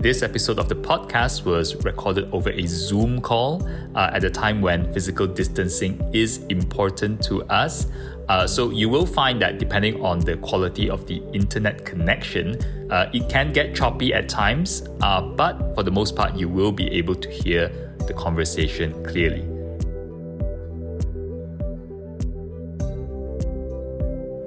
This episode of the podcast was recorded over a Zoom call uh, at a time when physical distancing is important to us. Uh, so you will find that depending on the quality of the internet connection, uh, it can get choppy at times, uh, but for the most part, you will be able to hear the conversation clearly.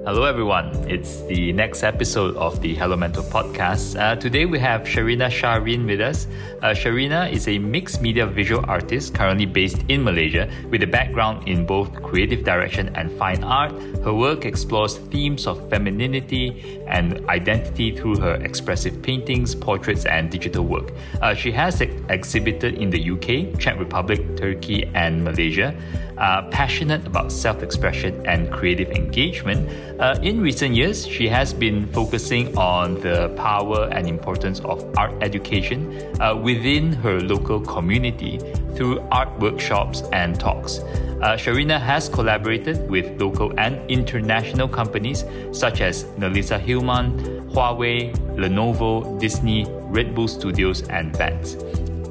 Hello, everyone. It's the next episode of the Hello Mental podcast. Uh, today we have Sharina Shahrin with us. Uh, Sharina is a mixed media visual artist currently based in Malaysia with a background in both creative direction and fine art. Her work explores themes of femininity and identity through her expressive paintings, portraits, and digital work. Uh, she has ex- exhibited in the UK, Czech Republic, Turkey, and Malaysia uh, passionate about self expression and creative engagement. Uh, in recent years, she has been focusing on the power and importance of art education uh, within her local community through art workshops and talks. Uh, Sharina has collaborated with local and international companies such as Nelissa Hilman, Huawei, Lenovo, Disney, Red Bull Studios, and Vans.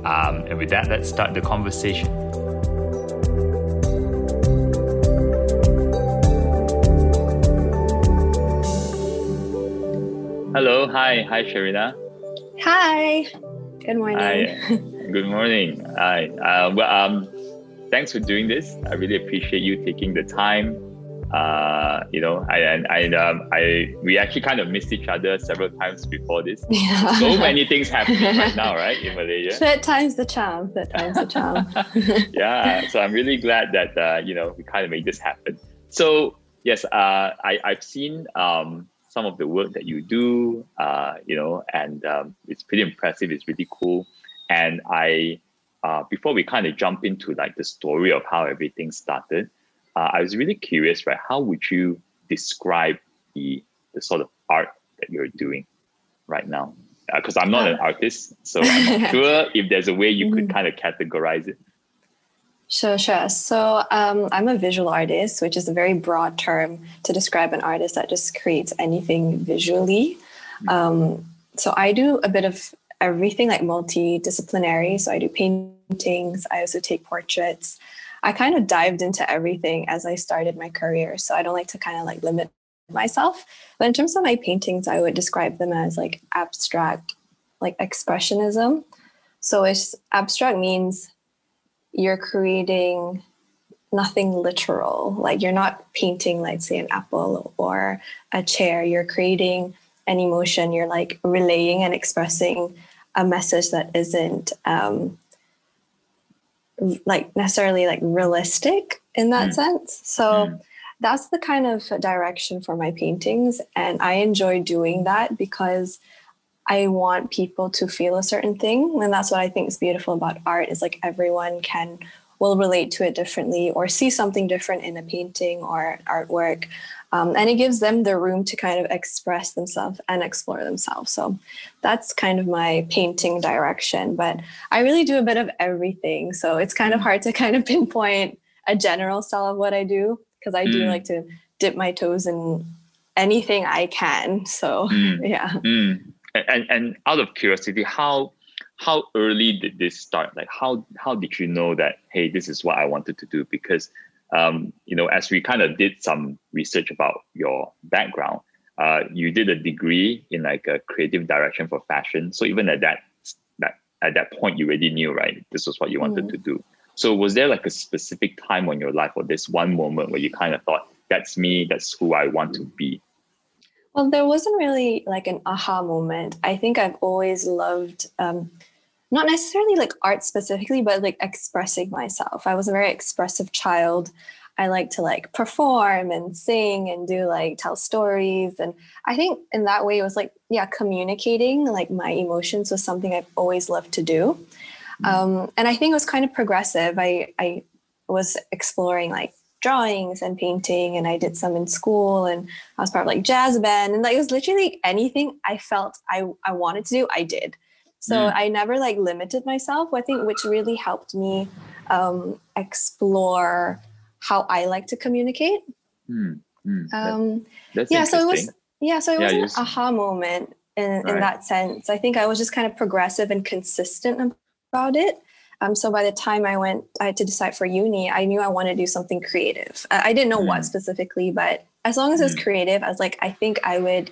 Um, and with that, let's start the conversation. Hello, hi, hi, Sharina. Hi. Good morning. Hi. Good morning. Hi. Uh, well, um, thanks for doing this. I really appreciate you taking the time. Uh, you know, I and I, um, I, we actually kind of missed each other several times before this. Yeah. So many things happening right now, right, in Malaysia. Third time's the charm. Third time's the charm. yeah. So I'm really glad that uh, you know we kind of made this happen. So yes, uh, I I've seen um some of the work that you do, uh, you know, and um, it's pretty impressive. It's really cool. And I, uh, before we kind of jump into like the story of how everything started, uh, I was really curious, right? How would you describe the the sort of art that you're doing right now? Because uh, I'm not an uh. artist, so I'm not sure if there's a way you could mm-hmm. kind of categorize it. Sure, sure. So um, I'm a visual artist, which is a very broad term to describe an artist that just creates anything visually. Um, so I do a bit of everything, like multidisciplinary. So I do paintings. I also take portraits. I kind of dived into everything as I started my career. So I don't like to kind of like limit myself. But in terms of my paintings, I would describe them as like abstract, like expressionism. So it's abstract means you're creating nothing literal. Like you're not painting, like, say, an apple or a chair. You're creating an emotion. You're like relaying and expressing a message that isn't um, like necessarily like realistic in that mm. sense. So mm. that's the kind of direction for my paintings. And I enjoy doing that because I want people to feel a certain thing. And that's what I think is beautiful about art is like everyone can will relate to it differently or see something different in a painting or artwork. Um, and it gives them the room to kind of express themselves and explore themselves. So that's kind of my painting direction. But I really do a bit of everything. So it's kind of hard to kind of pinpoint a general style of what I do because I do mm. like to dip my toes in anything I can. So mm. yeah. Mm and and out of curiosity how how early did this start? Like how how did you know that hey this is what i wanted to do? Because um, you know as we kind of did some research about your background uh, you did a degree in like a creative direction for fashion. So even at that that at that point you already knew right this was what you wanted mm. to do. So was there like a specific time on your life or this one moment where you kind of thought that's me that's who i want to be well, there wasn't really like an aha moment. I think I've always loved, um, not necessarily like art specifically, but like expressing myself. I was a very expressive child. I like to like perform and sing and do like tell stories. And I think in that way, it was like, yeah, communicating like my emotions was something I've always loved to do. Mm-hmm. Um, and I think it was kind of progressive. I, I was exploring like drawings and painting and I did some in school and I was part of like jazz band and like it was literally anything I felt I, I wanted to do, I did. So mm. I never like limited myself, I think which really helped me um, explore how I like to communicate. Mm. Mm, um, yeah, so it was yeah, so it yeah, was an aha moment in, right. in that sense. I think I was just kind of progressive and consistent about it. Um, so by the time I went, I had to decide for uni. I knew I wanted to do something creative. I, didn't know mm. what specifically, but as long as it was mm. creative, I was like, I think I would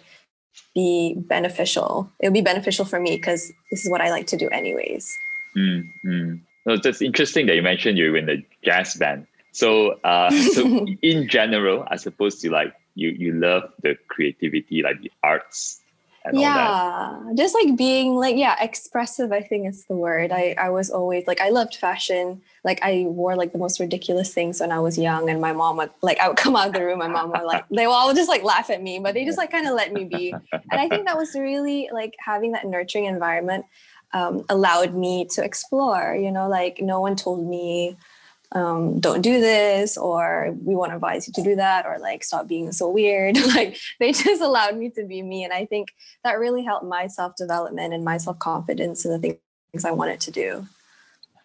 be beneficial. It would be beneficial for me because this is what I like to do, anyways. Mm, mm. It's interesting that you mentioned you're in the jazz band. So, uh, so in general, I suppose you like you you love the creativity, like the arts yeah just like being like yeah expressive i think is the word. I i was always like i loved fashion. Like i wore like the most ridiculous things when i was young and my mom would like i would come out of the room my mom would like they would all just like laugh at me but they just like kind of let me be. And i think that was really like having that nurturing environment um, allowed me to explore you know like no one told me um, don't do this or we want to advise you to do that or like stop being so weird like they just allowed me to be me and i think that really helped my self-development and my self-confidence in the things i wanted to do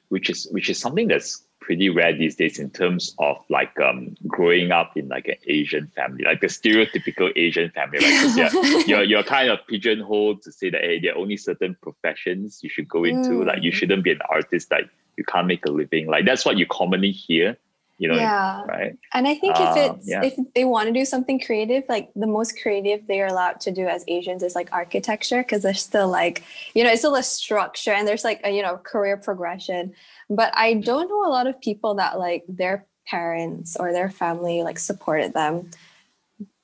which is which is something that's pretty rare these days in terms of like um, growing up in like an Asian family, like the stereotypical Asian family, right? You're, you're, you're kind of pigeonholed to say that hey, there are only certain professions you should go into. Mm. Like you shouldn't be an artist. Like you can't make a living. Like that's what you commonly hear, you know, yeah. right? And I think if um, it's yeah. if they want to do something creative, like the most creative they are allowed to do as Asians is like architecture because there's still like you know it's still a structure and there's like a you know career progression. But I don't know a lot of people that like their parents or their family like supported them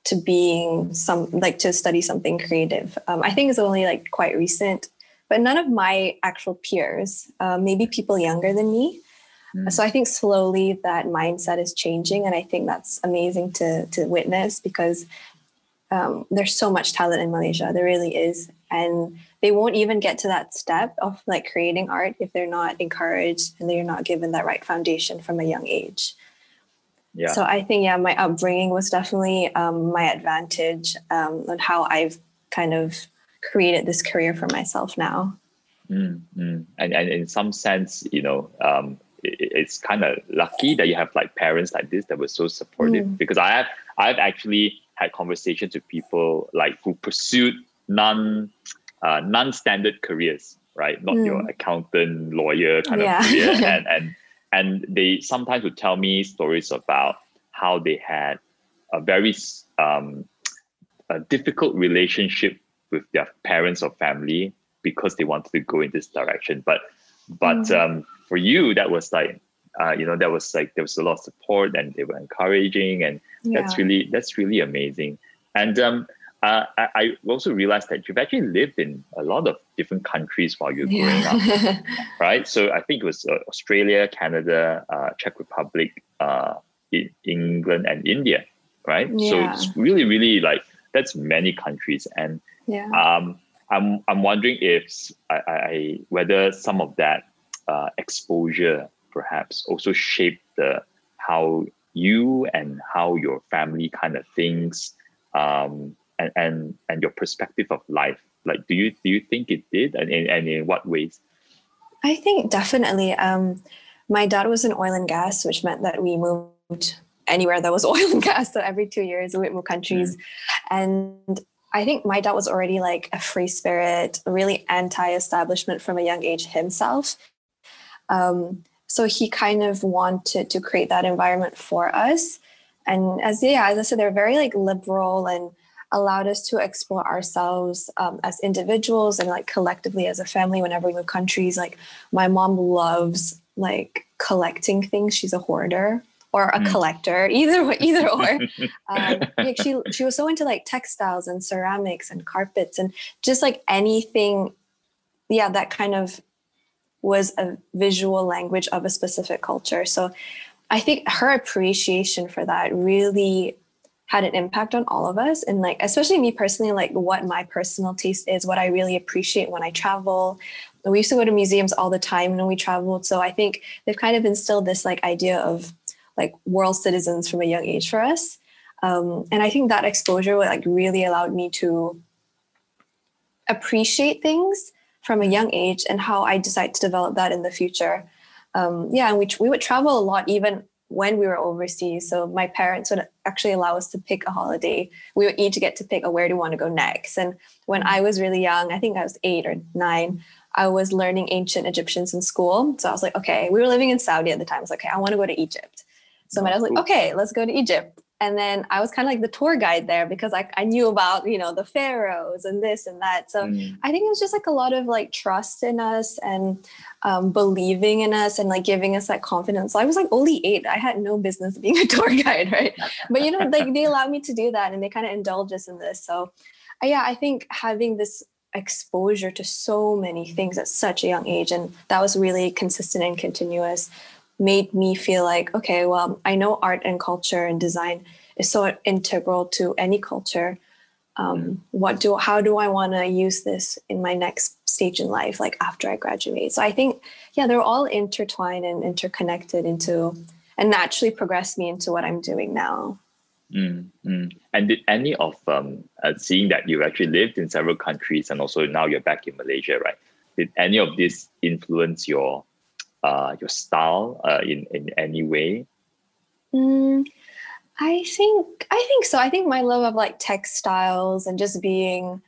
to being some like to study something creative. Um, I think it's only like quite recent but none of my actual peers, uh, maybe people younger than me. Mm. So I think slowly that mindset is changing, and I think that's amazing to to witness because um, there's so much talent in Malaysia. There really is, and they won't even get to that step of like creating art if they're not encouraged and they're not given that right foundation from a young age. Yeah. So I think yeah, my upbringing was definitely um, my advantage um, on how I've kind of created this career for myself now. Mm, mm. And, and in some sense, you know, um, it, it's kind of lucky that you have like parents like this that were so supportive mm. because I have I've actually had conversations with people like who pursued non uh, non-standard careers, right? Not your mm. accountant, lawyer kind yeah. of career, and and and they sometimes would tell me stories about how they had a very um, a difficult relationship with their parents or family because they wanted to go in this direction. But but mm. um, for you, that was like uh, you know that was like there was a lot of support and they were encouraging, and yeah. that's really that's really amazing. And um, uh, I, I, also realized that you've actually lived in a lot of different countries while you're growing yeah. up, right? So I think it was uh, Australia, Canada, uh, Czech Republic, uh, England, and India, right? Yeah. So it's really, really like that's many countries, and yeah. Um, I'm I'm wondering if I, I whether some of that uh, exposure perhaps also shaped the how you and how your family kind of thinks um, and, and and your perspective of life like do you do you think it did and, and, and in what ways i think definitely um, my dad was in oil and gas which meant that we moved anywhere that was oil and gas so every two years we would move countries mm. and I think my dad was already like a free spirit, really anti-establishment from a young age himself. Um, so he kind of wanted to create that environment for us. And as yeah, as I said, they're very like liberal and allowed us to explore ourselves um, as individuals and like collectively as a family whenever we move countries. Like my mom loves like collecting things. She's a hoarder or a mm. collector, either way, either or. um, like she she was so into like textiles and ceramics and carpets and just like anything, yeah, that kind of was a visual language of a specific culture. So I think her appreciation for that really had an impact on all of us and like especially me personally like what my personal taste is what i really appreciate when i travel we used to go to museums all the time when we traveled so i think they've kind of instilled this like idea of like world citizens from a young age for us. Um, and I think that exposure like really allowed me to appreciate things from a young age and how I decide to develop that in the future. Um, yeah, and we, we would travel a lot even when we were overseas. So my parents would actually allow us to pick a holiday. We would each get to pick a where do you want to go next. And when I was really young, I think I was eight or nine, I was learning ancient Egyptians in school. So I was like, okay, we were living in Saudi at the time. Like, okay, I want to go to Egypt. So my dad was like, okay, let's go to Egypt. And then I was kind of like the tour guide there because I, I knew about, you know, the pharaohs and this and that. So mm. I think it was just like a lot of like trust in us and um, believing in us and like giving us that confidence. So I was like only eight. I had no business being a tour guide, right? But, you know, like they allowed me to do that and they kind of indulge us in this. So uh, yeah, I think having this exposure to so many things at such a young age and that was really consistent and continuous made me feel like okay well i know art and culture and design is so integral to any culture um, what do how do i want to use this in my next stage in life like after i graduate so i think yeah they're all intertwined and interconnected into and naturally progress me into what i'm doing now Mm, mm. And did any of um, uh, seeing that you've actually lived in several countries and also now you're back in Malaysia, right? Did any of this influence your uh, your style uh, in in any way? Mm, I think I think so. I think my love of like textiles and just being,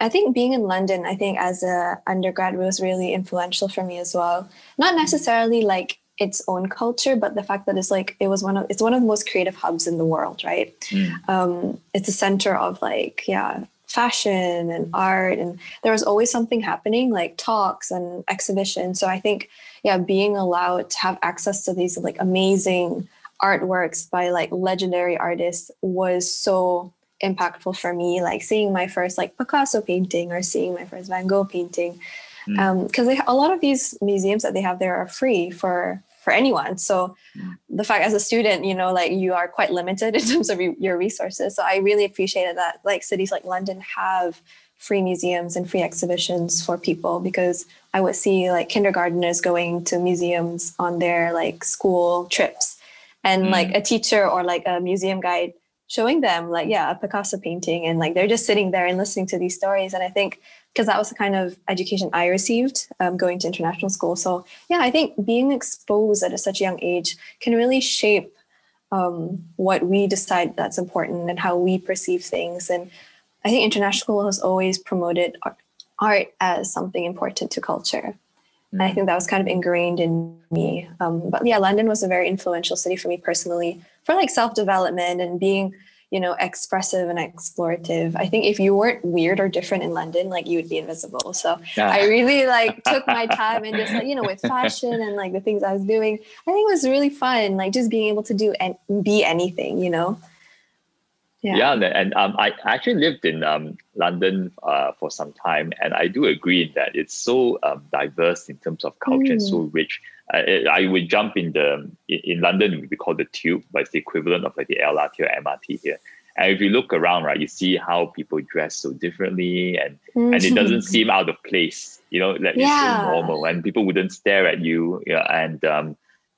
I think being in London, I think as a undergrad was really influential for me as well. Not necessarily like its own culture, but the fact that it's like it was one of it's one of the most creative hubs in the world, right? Mm. Um, it's a center of like yeah fashion and art and there was always something happening like talks and exhibitions so i think yeah being allowed to have access to these like amazing artworks by like legendary artists was so impactful for me like seeing my first like picasso painting or seeing my first van gogh painting because mm. um, a lot of these museums that they have there are free for for anyone so mm. the fact as a student you know like you are quite limited in terms of re- your resources so i really appreciated that like cities like london have free museums and free exhibitions for people because i would see like kindergarteners going to museums on their like school trips and mm. like a teacher or like a museum guide showing them like yeah a picasso painting and like they're just sitting there and listening to these stories. And i think because that was the kind of education i received um, going to international school. So yeah i think being exposed at a such a young age can really shape um, what we decide that's important and how we perceive things. And i think international school has always promoted art as something important to culture. And I think that was kind of ingrained in me. Um, but yeah, London was a very influential city for me personally for like self development and being, you know, expressive and explorative. I think if you weren't weird or different in London, like you would be invisible. So yeah. I really like took my time and just like, you know, with fashion and like the things I was doing, I think it was really fun. Like just being able to do and be anything, you know. Yeah, yeah and um, I actually lived in um, London uh, for some time, and I do agree that it's so um, diverse in terms of culture mm. and so rich. Uh, I would jump in the in, London we call the tube, but it's the equivalent of like the LRT or MRT here. And if you look around, right, you see how people dress so differently, and mm. and it doesn't seem out of place. You know, like yeah. it's so normal, and people wouldn't stare at you. Yeah, and um,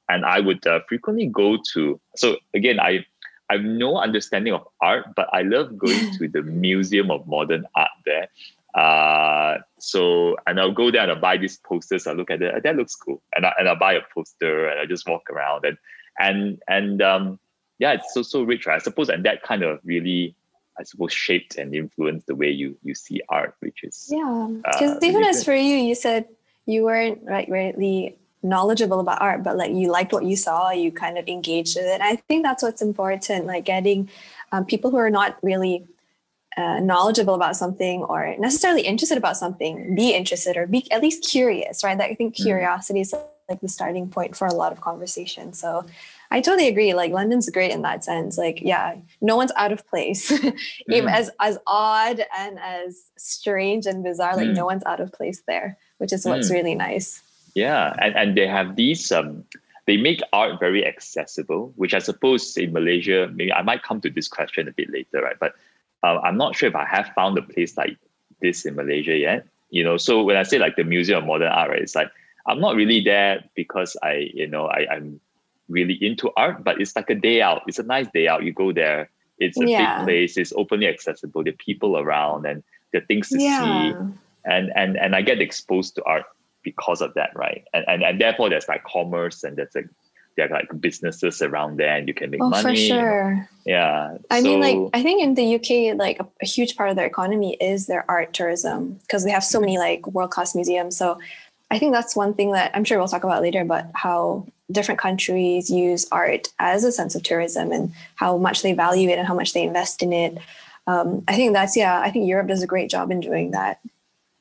and I would uh, frequently go to. So again, I I have no understanding of art, but I love going to the Museum of Modern Art there. Uh, so, and I'll go there and I'll buy these posters. I look at it, that looks cool, and I and I buy a poster and I just walk around and and and um, yeah, it's so so rich. Right? I suppose, and that kind of really, I suppose, shaped and influenced the way you you see art, which is yeah. Because uh, even as for you, you said you weren't like really knowledgeable about art, but like you liked what you saw, you kind of engaged with it. I think that's what's important, like getting um, people who are not really uh, knowledgeable about something or necessarily interested about something, be interested or be at least curious, right? That I think mm. curiosity is like the starting point for a lot of conversation. So I totally agree. Like London's great in that sense. Like, yeah, no one's out of place. mm. Even as as odd and as strange and bizarre, like mm. no one's out of place there, which is what's mm. really nice. Yeah, and, and they have these um they make art very accessible, which I suppose in Malaysia, maybe I might come to this question a bit later, right? But uh, I'm not sure if I have found a place like this in Malaysia yet. You know, so when I say like the Museum of Modern Art, right, it's like I'm not really there because I, you know, I, I'm really into art, but it's like a day out. It's a nice day out. You go there, it's a yeah. big place, it's openly accessible, there are people around and there are things to yeah. see. And and and I get exposed to art because of that, right? And, and and therefore there's like commerce and there's like there are like businesses around there and you can make money. oh, money. For sure. Yeah. I so, mean, like, I think in the UK, like a, a huge part of their economy is their art tourism because they have so many like world class museums. So I think that's one thing that I'm sure we'll talk about later, but how different countries use art as a sense of tourism and how much they value it and how much they invest in it. Um, I think that's, yeah, I think Europe does a great job in doing that.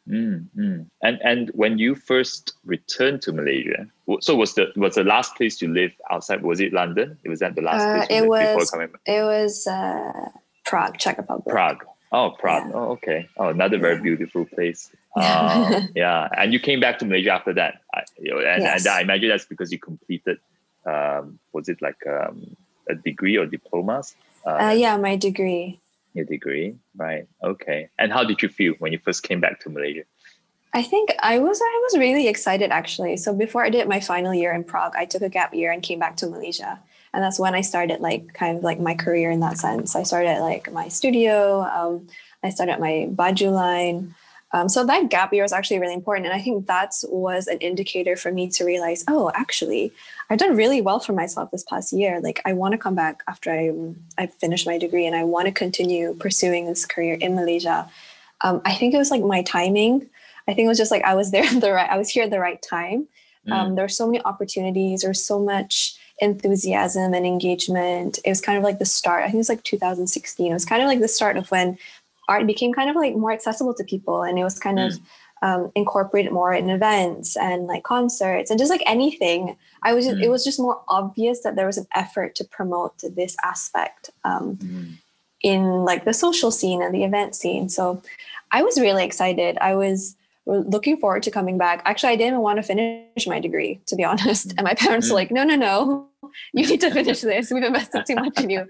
Mm, mm. And and when you first returned to Malaysia, so was the was the last place you lived outside? Was it London? It was that the last uh, place it was, It was uh, Prague, Czech Republic. Prague. Oh, Prague. Yeah. Oh, okay. Oh, another very beautiful place. Uh, yeah, and you came back to Malaysia after that. I, you know, and, yes. and I imagine that's because you completed. Um, was it like um, a degree or diplomas? Uh, uh, yeah, my degree your degree, right? Okay. And how did you feel when you first came back to Malaysia? I think I was I was really excited actually. So before I did my final year in Prague, I took a gap year and came back to Malaysia. And that's when I started like kind of like my career in that sense. I started like my studio. Um, I started my baju line. Um, so that gap year was actually really important. And I think that was an indicator for me to realize, oh, actually, I've done really well for myself this past year. Like I want to come back after I, I finished my degree and I want to continue pursuing this career in Malaysia. Um, I think it was like my timing. I think it was just like I was there at the right, I was here at the right time. Mm. Um, there were so many opportunities, There was so much enthusiasm and engagement. It was kind of like the start. I think it was like 2016. It was kind of like the start of when art became kind of like more accessible to people and it was kind mm. of um, incorporated more in events and like concerts and just like anything i was just, mm. it was just more obvious that there was an effort to promote this aspect um, mm. in like the social scene and the event scene so i was really excited i was looking forward to coming back actually i didn't want to finish my degree to be honest and my parents were mm. like no no no you need to finish this. We've invested too much in you.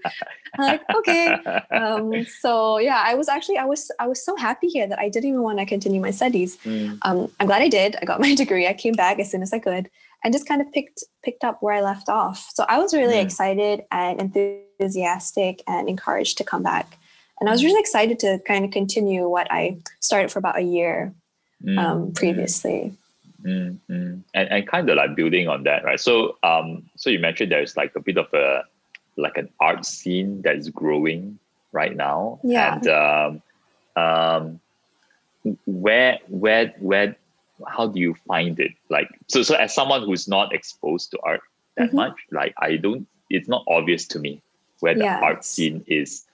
I'm like, okay. Um, so yeah, I was actually I was I was so happy here that I didn't even want to continue my studies. Mm. Um, I'm glad I did. I got my degree. I came back as soon as I could and just kind of picked picked up where I left off. So I was really mm. excited and enthusiastic and encouraged to come back. And I was really excited to kind of continue what I started for about a year mm. um, previously. Mm-hmm. And and kind of like building on that, right? So um, so you mentioned there's like a bit of a like an art scene that is growing right now. Yeah. And um, um, where where where how do you find it? Like so so as someone who's not exposed to art that mm-hmm. much, like I don't it's not obvious to me where the art scene is.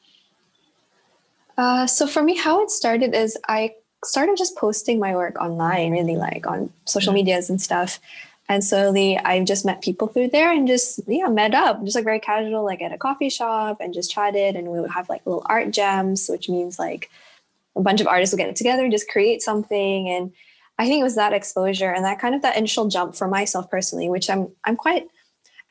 Uh, so for me, how it started is I started just posting my work online, really like on social mm. medias and stuff. And slowly I've just met people through there and just, yeah, met up, just like very casual, like at a coffee shop and just chatted. And we would have like little art jams, which means like a bunch of artists will get together and just create something. And I think it was that exposure and that kind of that initial jump for myself personally, which I'm, I'm quite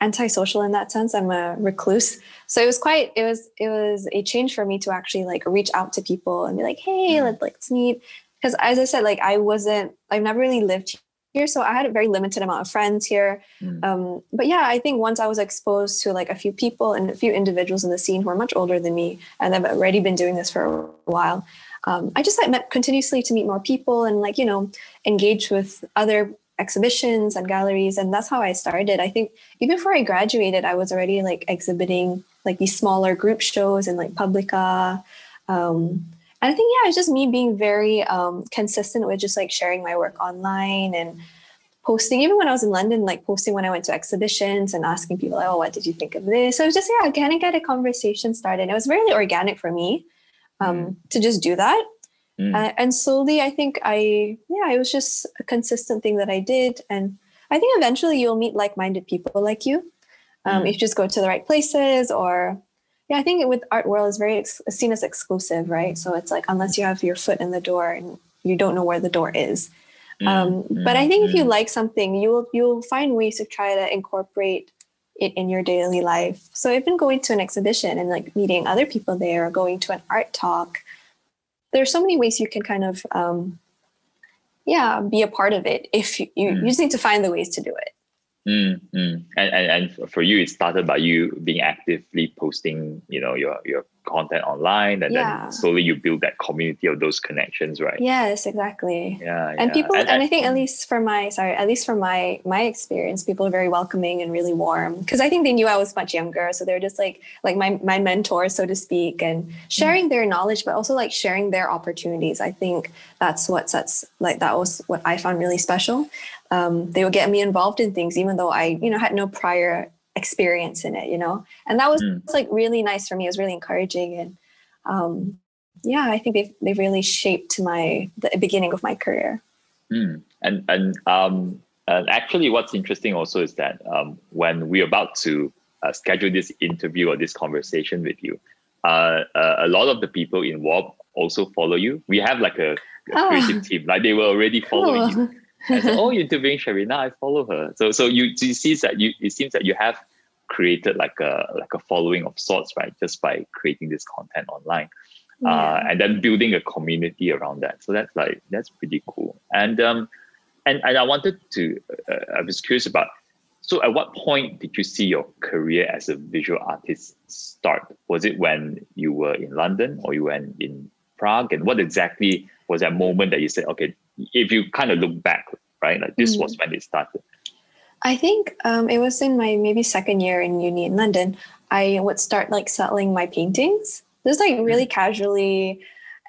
antisocial in that sense. I'm a recluse. So it was quite, it was, it was a change for me to actually like reach out to people and be like, hey, mm. let's, let's meet. Because as I said, like I wasn't, I've never really lived here. So I had a very limited amount of friends here. Mm. Um, but yeah, I think once I was exposed to like a few people and a few individuals in the scene who are much older than me and have already been doing this for a while, um, I just like met continuously to meet more people and like, you know, engage with other exhibitions and galleries and that's how i started. I think even before i graduated i was already like exhibiting like these smaller group shows and like Publika. Um, and i think yeah it's just me being very um, consistent with just like sharing my work online and posting. Even when i was in london like posting when i went to exhibitions and asking people oh what did you think of this? So it was just yeah kind of get a conversation started. It was really organic for me um, mm. to just do that Mm. Uh, and slowly, I think I, yeah, it was just a consistent thing that I did. And I think eventually you'll meet like minded people like you. Um, mm. If you just go to the right places or, yeah, I think with art world is very ex- seen as exclusive, right? So it's like unless you have your foot in the door and you don't know where the door is. Mm. Um, but I think if you mm. like something, you'll you'll find ways to try to incorporate it in your daily life. So even going to an exhibition and like meeting other people there, or going to an art talk, there's so many ways you can kind of um, yeah be a part of it if you, you, mm. you just need to find the ways to do it mm, mm. And, and and for you it started by you being actively posting you know your your content online and yeah. then slowly you build that community of those connections right yes exactly yeah and yeah. people and, and, i think at least for my sorry at least for my my experience people are very welcoming and really warm because i think they knew i was much younger so they're just like like my my mentor so to speak and sharing mm. their knowledge but also like sharing their opportunities i think that's what sets like that was what i found really special um, they would get me involved in things even though i you know had no prior experience in it, you know? And that was mm. like really nice for me. It was really encouraging. And um, yeah, I think they've, they've really shaped my, the beginning of my career. Mm. And, and, um, and actually what's interesting also is that um, when we're about to uh, schedule this interview or this conversation with you, uh, uh, a lot of the people involved also follow you. We have like a, a oh. creative team, like they were already following cool. you. So, oh, you're interviewing Sharina, I follow her. So, so you, you see that you, it seems that you have created like a like a following of sorts, right? Just by creating this content online, uh, yeah. uh, and then building a community around that. So that's like that's pretty cool. And um, and and I wanted to, uh, I was curious about. So, at what point did you see your career as a visual artist start? Was it when you were in London or you were in Prague? And what exactly was that moment that you said, okay, if you kind of look back, right, like this mm. was when it started? I think um, it was in my maybe second year in uni in London. I would start like selling my paintings, just like really mm. casually.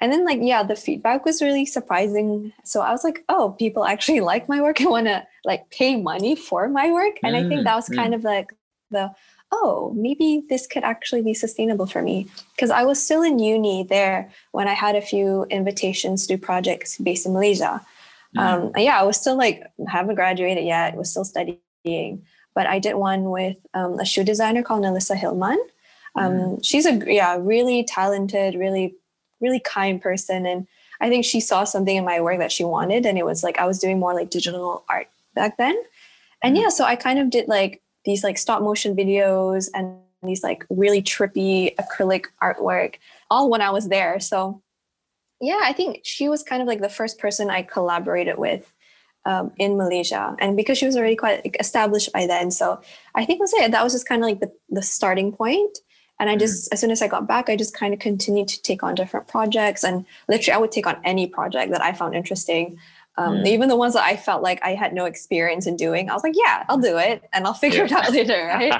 And then, like, yeah, the feedback was really surprising. So I was like, oh, people actually like my work and want to like pay money for my work. And mm, I think that was mm. kind of like the, oh, maybe this could actually be sustainable for me. Because I was still in uni there when I had a few invitations to do projects based in Malaysia. Mm. Um, yeah, I was still like, haven't graduated yet, was still studying. But I did one with um, a shoe designer called Nelissa Hilman. Um, mm. She's a yeah, really talented, really, really kind person. And I think she saw something in my work that she wanted. And it was like I was doing more like digital art back then. And mm. yeah, so I kind of did like these like stop motion videos and these like really trippy acrylic artwork all when I was there. So yeah, I think she was kind of like the first person I collaborated with um, in Malaysia. And because she was already quite established by then. So I think was it. That was just kind of like the, the starting point. And I just, mm. as soon as I got back, I just kind of continued to take on different projects. And literally, I would take on any project that I found interesting. Um, mm. Even the ones that I felt like I had no experience in doing, I was like, yeah, I'll do it and I'll figure yeah. it out later, right?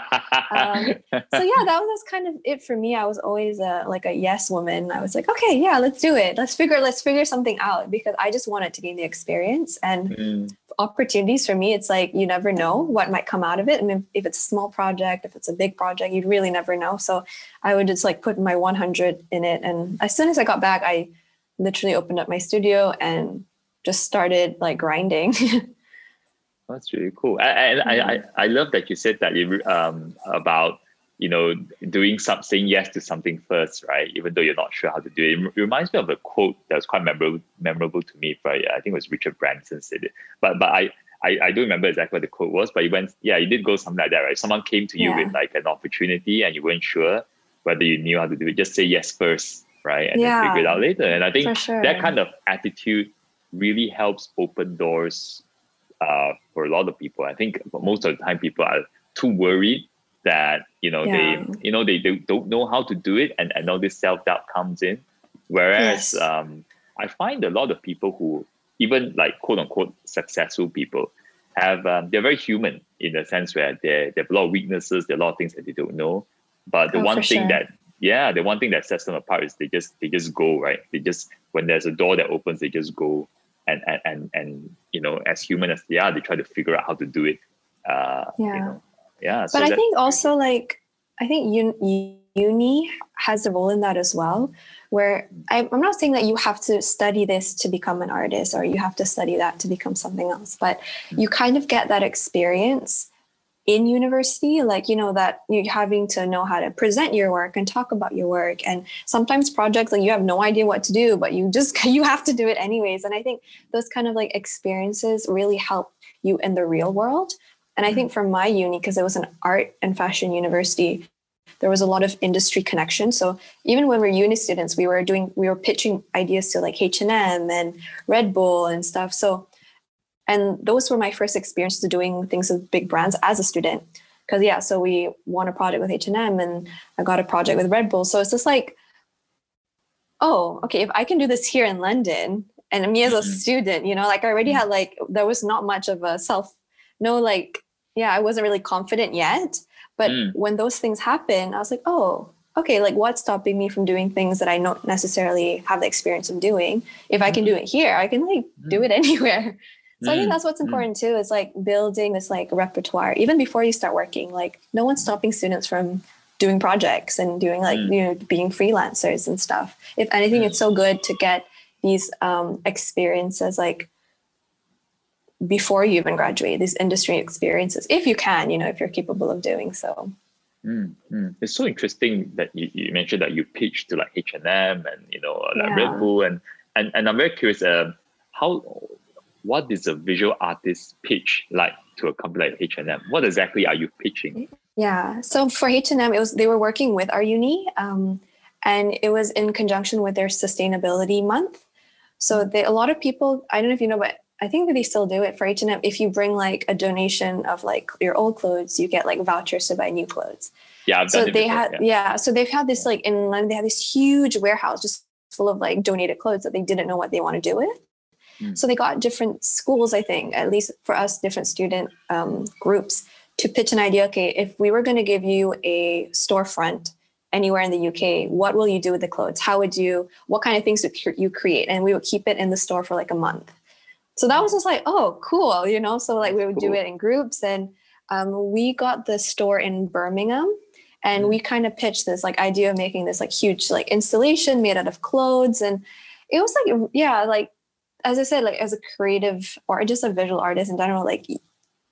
um, so yeah, that was kind of it for me. I was always a, like a yes woman. I was like, okay, yeah, let's do it. Let's figure let's figure something out because I just wanted to gain the experience and mm. opportunities for me. It's like you never know what might come out of it, and if, if it's a small project, if it's a big project, you'd really never know. So I would just like put my 100 in it, and as soon as I got back, I literally opened up my studio and just started like grinding. That's really cool. And I, I, I love that you said that you, um, about, you know, doing something, saying yes to something first, right? Even though you're not sure how to do it. It reminds me of a quote that was quite memorable, memorable to me. Right? I think it was Richard Branson said it. But, but I, I, I don't remember exactly what the quote was, but you went, yeah, you did go something like that, right? Someone came to you yeah. with like an opportunity and you weren't sure whether you knew how to do it. Just say yes first, right? And yeah, then figure it out later. And I think sure. that kind of attitude really helps open doors uh, for a lot of people. I think most of the time people are too worried that you know yeah. they you know they, they don't know how to do it, and and all this self doubt comes in. Whereas yes. um, I find a lot of people who even like quote unquote successful people have um, they're very human in the sense where they they have a lot of weaknesses, there are a lot of things that they don't know. But the oh, one thing sure. that yeah, the one thing that sets them apart is they just they just go right. They just when there's a door that opens, they just go and and and, and you know as human as they are they try to figure out how to do it uh yeah. you know, yeah but so i think also like i think un- uni has a role in that as well where I'm not saying that you have to study this to become an artist or you have to study that to become something else, but you kind of get that experience in university like you know that you're having to know how to present your work and talk about your work. And sometimes projects like you have no idea what to do but you just you have to do it anyways. And i think those kind of like experiences really help you in the real world. And i think mm-hmm. for my uni because it was an art and fashion university there was a lot of industry connection so even when we we're uni students we were doing we were pitching ideas to like h&m and red bull and stuff. So and those were my first experiences doing things with big brands as a student because yeah so we won a project with h&m and i got a project with red bull so it's just like oh, okay, if I can do this here in London, and me as a mm-hmm. student, you know, like I already had like there was not much of a self, no, like yeah, I wasn't really confident yet. But mm. when those things happen, I was like, oh, okay, like what's stopping me from doing things that I don't necessarily have the experience of doing? If I can do mm-hmm. it here, I can like do it anywhere. So I think that's what's important too, is like building this like repertoire, even before you start working. Like no one's stopping students from doing projects and doing like, mm. you know, being freelancers and stuff. If anything, it's so good to get these um, experiences like before you even graduate, these industry experiences, if you can, you know, if you're capable of doing so. Mm, mm. It's so interesting that you, you mentioned that you pitched to like H and M and you know like yeah. Red Bull and and and I'm very curious. Uh, how what is a visual artist pitch like to a company like H&M? What exactly are you pitching? Yeah, so for H&M, it was they were working with our uni, um, and it was in conjunction with their sustainability month. So they, a lot of people, I don't know if you know, but I think that they still do it for H&M. If you bring like a donation of like your old clothes, you get like vouchers to buy new clothes. Yeah, so they before, had yeah. yeah. so they've had this like in London, they had this huge warehouse just full of like donated clothes that they didn't know what they want to do with. Mm. So they got different schools, I think, at least for us, different student um, groups to pitch an idea. Okay, if we were going to give you a storefront anywhere in the UK, what will you do with the clothes? How would you, what kind of things would you create? And we would keep it in the store for like a month. So that was just like, oh, cool, you know? So like we would cool. do it in groups. And um, we got the store in Birmingham and mm. we kind of pitched this like idea of making this like huge like installation made out of clothes. And it was like, yeah, like as I said, like as a creative or just a visual artist in general, like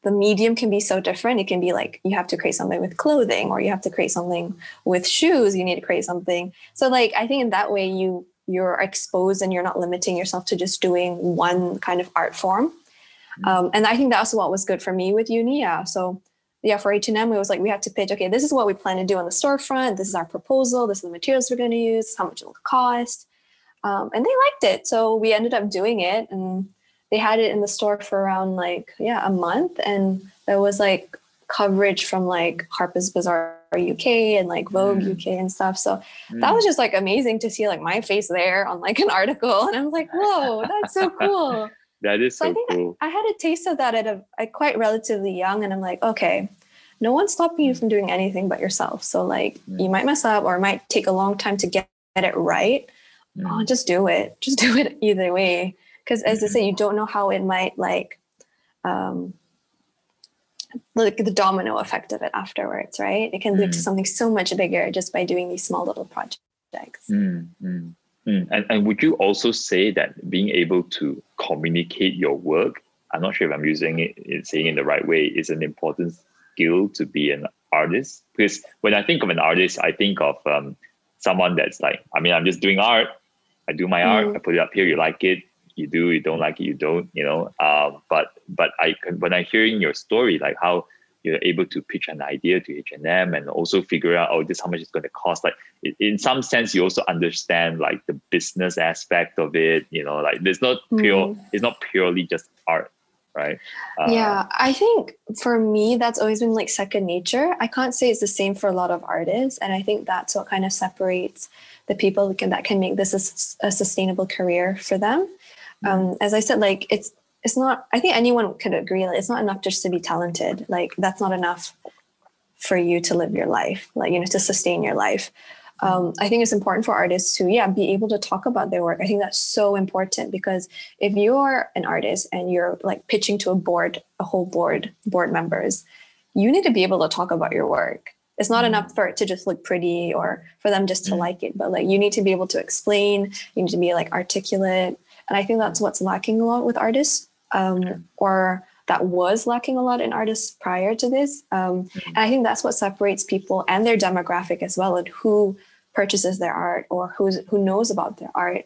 the medium can be so different. It can be like you have to create something with clothing or you have to create something with shoes. You need to create something. So like I think in that way you you're exposed and you're not limiting yourself to just doing one kind of art form. Mm-hmm. Um, and I think that's what was good for me with uni. Yeah. So yeah, for H&M, it was like we had to pitch, okay, this is what we plan to do on the storefront. This is our proposal. This is the materials we're going to use, how much it will cost. Um, and they liked it. So we ended up doing it and they had it in the store for around like, yeah, a month. And there was like coverage from like Harper's Bazaar UK and like Vogue mm. UK and stuff. So mm. that was just like amazing to see like my face there on like an article. And I was like, whoa, that's so cool. that is so, so I think cool. I, I, had a taste of that at a, a quite relatively young. And I'm like, okay, no one's stopping you from doing anything but yourself. So like mm. you might mess up or it might take a long time to get, get it right mm. Oh, just do it. Just do it either way. Because as I say, you don't know how it might like, um, like the domino effect of it afterwards, right? It can lead to mm. something so much bigger just by doing these small little projects. Mm, mm, mm. And, and would you also say that being able to communicate your work, I'm not sure if I'm using it, saying it in the right way, is an important skill to be an artist? Because when I think of an artist, I think of um, someone that's like, I mean, I'm just doing art. I do my mm. art, I put it up here, you like it, you do, you don't like it, you don't, you know. Um, but but I when I hearing your story, like how you're able to pitch an idea to H&M and also figure out, oh, this how much it's going to cost. Like in some sense, you also understand like the business aspect of it, you know, like there's not pure, mm. it's not purely just art, right? Uh, yeah, I think for me, that's always been like second nature. I can't say it's the same for a lot of artists. And I think that's what kind of separates the people can, that can make this a, a sustainable career for them. Mm-hmm. Um, as I said, like it's it's not. I think anyone could agree. Like, it's not enough just to be talented. Like that's not enough for you to live your life. Like you know to sustain your life. Um, I think it's important for artists to yeah be able to talk about their work. I think that's so important because if you're an artist and you're like pitching to a board, a whole board, board members, you need to be able to talk about your work it's not mm. enough for it to just look pretty or for them just to mm. like it but like you need to be able to explain you need to be like articulate and i think that's what's lacking a lot with artists um, or that was lacking a lot in artists prior to this um, mm. and i think that's what separates people and their demographic as well and who purchases their art or who's who knows about their art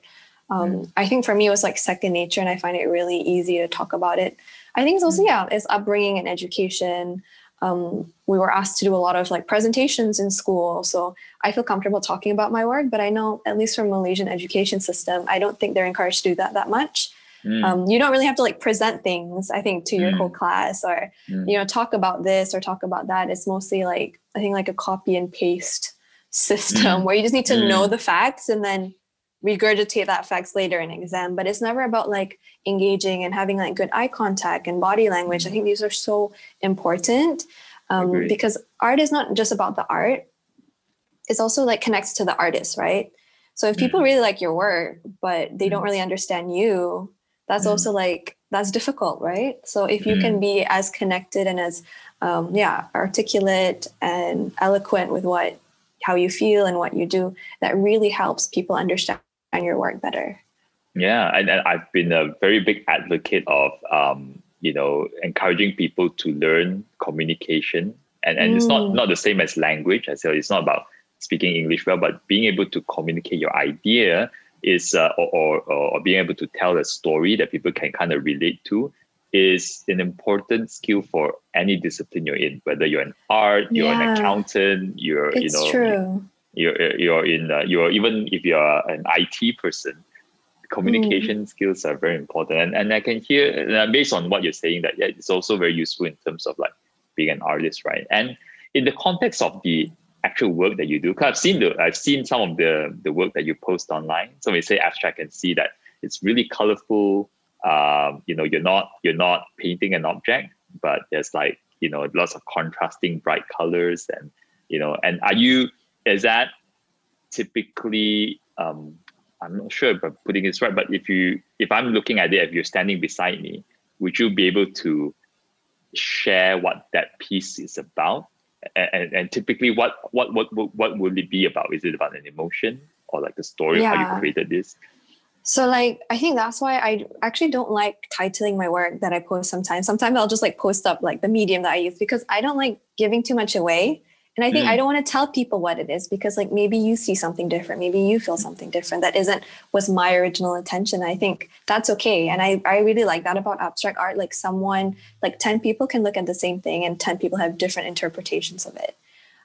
um, mm. i think for me it was like second nature and i find it really easy to talk about it i think it's also mm. yeah it's upbringing and education um, we were asked to do a lot of like presentations in school so i feel comfortable talking about my work but i know at least from malaysian education system i don't think they're encouraged to do that that much mm. um, you don't really have to like present things i think to your mm. whole class or mm. you know talk about this or talk about that it's mostly like i think like a copy and paste system mm. where you just need to know mm. the facts and then regurgitate that facts later in exam but it's never about like engaging and having like good eye contact and body language i think these are so important um, because art is not just about the art it's also like connects to the artist right so if people mm. really like your work but they don't mm. really understand you that's mm. also like that's difficult right so if you can be as connected and as um, yeah articulate and eloquent with what how you feel and what you do that really helps people understand your work better yeah and, and i've been a very big advocate of um, you know encouraging people to learn communication and, and mm. it's not mm. not the same as language i said it's not about speaking english well but being able to communicate your idea is uh, or, or, or being able to tell a story that people can kind of relate to is an important skill for any discipline you're in, whether you're an art, you're yeah. an accountant, you're it's you know true. you're you're in uh, you're even if you're an IT person, communication mm. skills are very important. And and I can hear uh, based on what you're saying that yeah, it's also very useful in terms of like being an artist, right? And in the context of the actual work that you do, because I've seen the I've seen some of the the work that you post online. So when you say abstract, I can see that it's really colorful um, you know you're not you're not painting an object but there's like you know lots of contrasting bright colors and you know and are you is that typically um, i'm not sure if i'm putting this right but if you if i'm looking at it if you're standing beside me would you be able to share what that piece is about? And, and, and typically what, what what what what would it be about? Is it about an emotion or like the story yeah. how you created this so like I think that's why I actually don't like titling my work that I post sometimes. Sometimes I'll just like post up like the medium that I use because I don't like giving too much away. And I think mm. I don't want to tell people what it is because like maybe you see something different, maybe you feel something different that isn't was my original intention. I think that's okay. And I, I really like that about abstract art. Like someone like 10 people can look at the same thing and 10 people have different interpretations of it.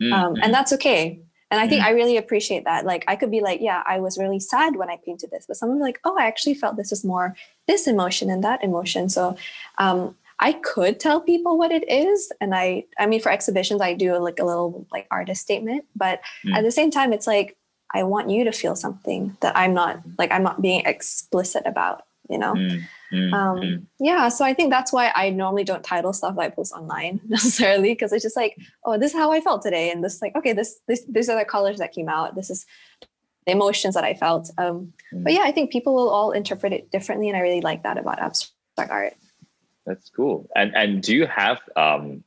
Mm-hmm. Um, and that's okay and I think mm-hmm. I really appreciate that. Like I could be like, yeah, I was really sad when I painted this, but someone like, oh, I actually felt this was more this emotion and that emotion. So um, I could tell people what it is. And I I mean for exhibitions, I do like a little like artist statement, but mm. at the same time, it's like I want you to feel something that I'm not like I'm not being explicit about, you know? Mm. Mm, um, mm. Yeah, so I think that's why I normally don't title stuff that I post online necessarily because it's just like, oh, this is how I felt today, and this like, okay, this this these are the colors that came out. This is the emotions that I felt. Um, mm. But yeah, I think people will all interpret it differently, and I really like that about abstract art. That's cool. And and do you have um,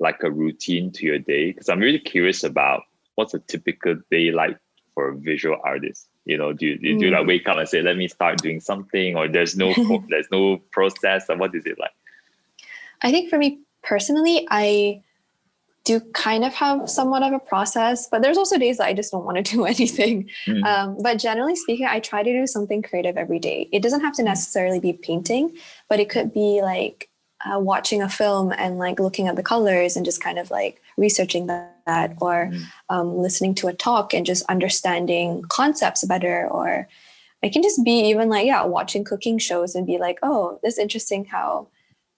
like a routine to your day? Because I'm really curious about what's a typical day like for a visual artist you know do you, do you like mm. wake up and say let me start doing something or there's no there's no process and what is it like i think for me personally i do kind of have somewhat of a process but there's also days that i just don't want to do anything mm. um, but generally speaking i try to do something creative every day it doesn't have to necessarily be painting but it could be like uh, watching a film and like looking at the colors and just kind of like researching that or mm. um, listening to a talk and just understanding concepts better or it can just be even like yeah watching cooking shows and be like oh this interesting how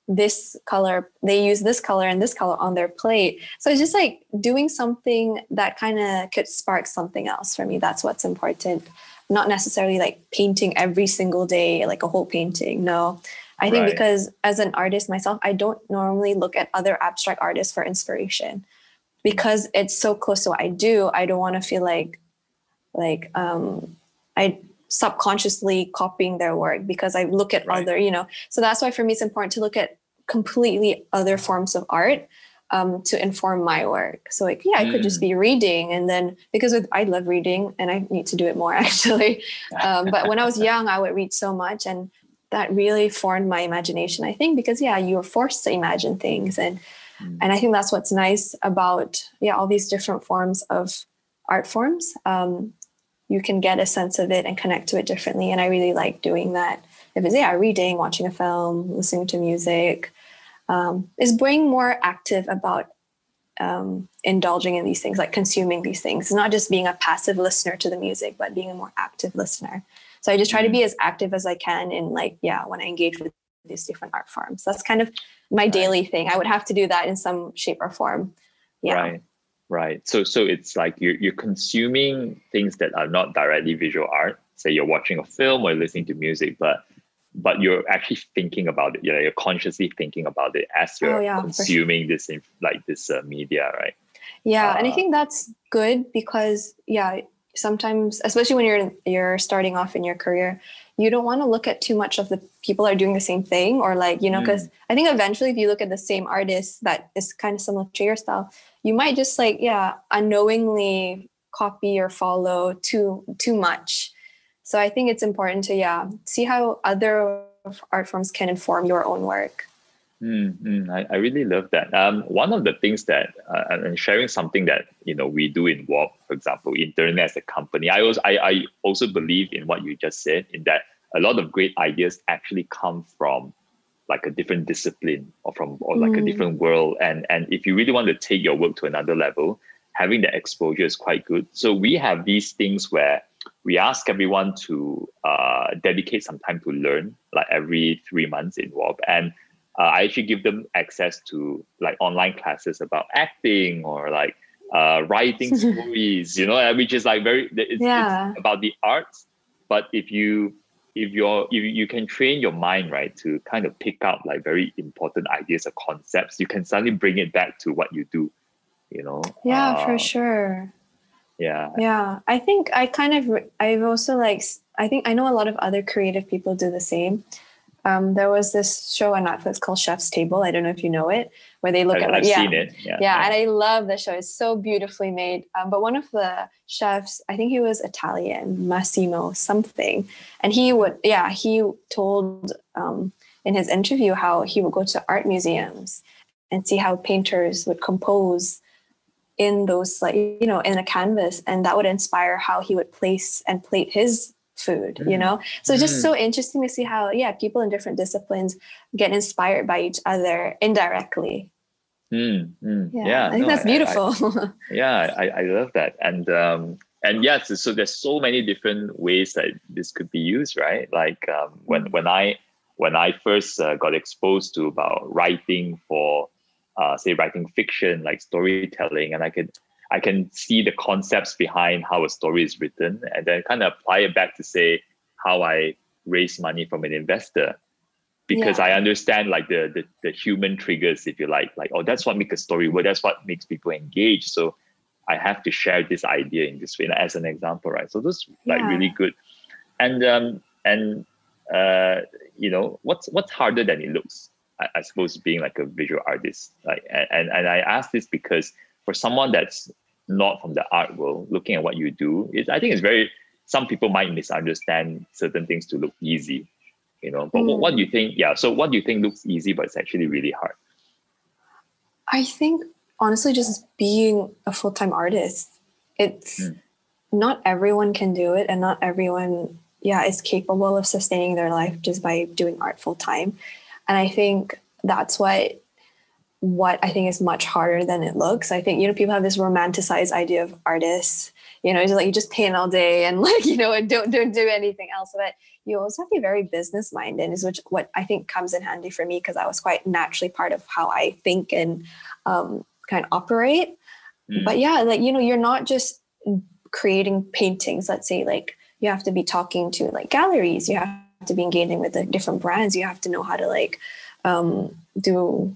this color they use this color and this color on their plate. So it's just like doing something that kind of could spark something else for me. That's what's important. Not necessarily like painting every single day like a whole painting no. I think right. because as an artist myself, I don't normally look at other abstract artists for inspiration because it's so close to what I do. I don't want to feel like like um, I subconsciously copying their work because I look at right. other, you know. So that's why for me it's important to look at completely other forms of art um, to inform my work. So like, yeah, I could just mm. be reading, and then because with, I love reading, and I need to do it more actually. Um, but when I was young, I would read so much, and that really formed my imagination i think because yeah you were forced to imagine things and mm. and i think that's what's nice about yeah all these different forms of art forms um, you can get a sense of it and connect to it differently and i really like doing that if it's yeah reading watching a film listening to music um, is being more active about um, indulging in these things like consuming these things it's not just being a passive listener to the music but being a more active listener so I just try to be mm-hmm. as active as I can in like, yeah, when I engage with these different art forms. That's kind of my right. daily thing. I would have to do that in some shape or form. Yeah. Right. Right. So so it's like you're you're consuming things that are not directly visual art. say you're watching a film or listening to music, but but you're actually thinking about it. You know, you're consciously thinking about it as you're oh, yeah, consuming sure. this like this uh, media, right? Yeah, uh, and I uh, think that's good because yeah, sometimes especially when you're you're starting off in your career, you don't want to look at too much of the people are doing the same thing or like you know because mm. i think eventually if you look at the same artist that is kind of similar to your style you might just like yeah unknowingly copy or follow too too much so i think it's important to yeah see how other art forms can inform your own work Mm, I, I really love that. Um, one of the things that uh, and sharing something that you know we do in WARP, for example, internally as a company. I also I, I also believe in what you just said in that a lot of great ideas actually come from like a different discipline or from or like mm. a different world. And and if you really want to take your work to another level, having that exposure is quite good. So we have these things where we ask everyone to uh, dedicate some time to learn, like every three months in WARP. And uh, I actually give them access to like online classes about acting or like uh, writing stories, you know, which is like very it's, yeah. it's about the arts. But if you if you're if you can train your mind right to kind of pick up like very important ideas or concepts, you can suddenly bring it back to what you do. You know. Yeah, uh, for sure. Yeah. Yeah, I think I kind of I've also like I think I know a lot of other creative people do the same um, there was this show on Netflix called Chef's Table. I don't know if you know it, where they look I, at like, yeah, seen it. Yeah. yeah, and I love the show. It's so beautifully made. Um, but one of the chefs, I think he was Italian, Massimo something, and he would yeah he told um, in his interview how he would go to art museums and see how painters would compose in those like you know in a canvas, and that would inspire how he would place and plate his food mm. you know so it's just mm. so interesting to see how yeah people in different disciplines get inspired by each other indirectly mm, mm. yeah, yeah, i think no, that's beautiful I, I, yeah I, I love that and um and yes so there's so many different ways that this could be used right like um, when when i when i first uh, got exposed to about writing for uh, say writing fiction like storytelling and i could I can see the concepts behind how a story is written and then kind of apply it back to say how I raise money from an investor. Because yeah. I understand like the, the the human triggers, if you like, like, oh, that's what makes a story work, that's what makes people engage. So I have to share this idea in this way as an example, right? So this like yeah. really good. And um and uh you know what's what's harder than it looks I, I suppose being like a visual artist like and and I ask this because for someone that's not from the art world, looking at what you do, I think it's very, some people might misunderstand certain things to look easy, you know. But mm. what, what do you think? Yeah. So what do you think looks easy, but it's actually really hard? I think honestly, just being a full time artist, it's mm. not everyone can do it, and not everyone, yeah, is capable of sustaining their life just by doing art full time. And I think that's what what I think is much harder than it looks. I think, you know, people have this romanticized idea of artists, you know, it's like you just paint all day and like, you know, and don't don't do anything else. But you also have to be very business minded, is which what I think comes in handy for me because I was quite naturally part of how I think and um, kind of operate. Mm. But yeah, like, you know, you're not just creating paintings, let's say like you have to be talking to like galleries, you have to be engaging with the different brands, you have to know how to like um, do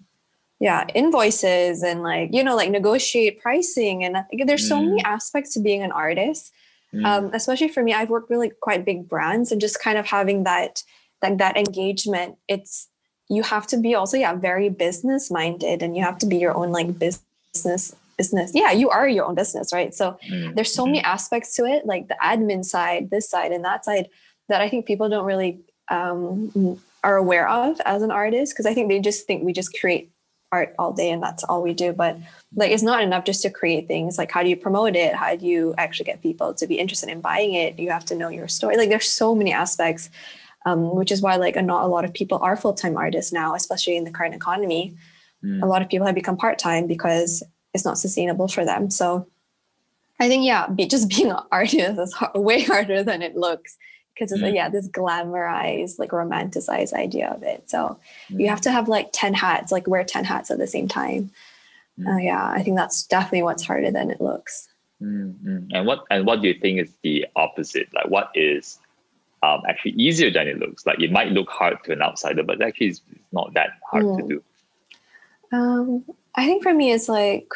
yeah invoices and like you know like negotiate pricing and there's so many mm. aspects to being an artist mm. um, especially for me i've worked really quite big brands and just kind of having that like that engagement it's you have to be also yeah very business minded and you have to be your own like business business yeah you are your own business right so mm. there's so many mm-hmm. aspects to it like the admin side this side and that side that i think people don't really um, are aware of as an artist because i think they just think we just create art all day and that's all we do but like it's not enough just to create things. Like how do you promote it? How do you actually get people to be interested in buying it? You have to know your story. Like there's so many aspects um, which is why like not a lot of people are full-time artists now especially in the current economy. Mm. a lot of people have become part-time because it's not sustainable for them. So i think yeah be, just being an artist is hard, way harder than it looks because it's mm. yeah this glamorized like romanticized idea of it so mm. you have to have like 10 hats like wear 10 hats at the same time mm. uh, yeah i think that's definitely what's harder than it looks mm-hmm. and what and what do you think is the opposite like what is um, actually easier than it looks. Like it might look hard to an outsider, but actually it's, it's not that hard mm. to hmm. do. Um, I think for me, it's like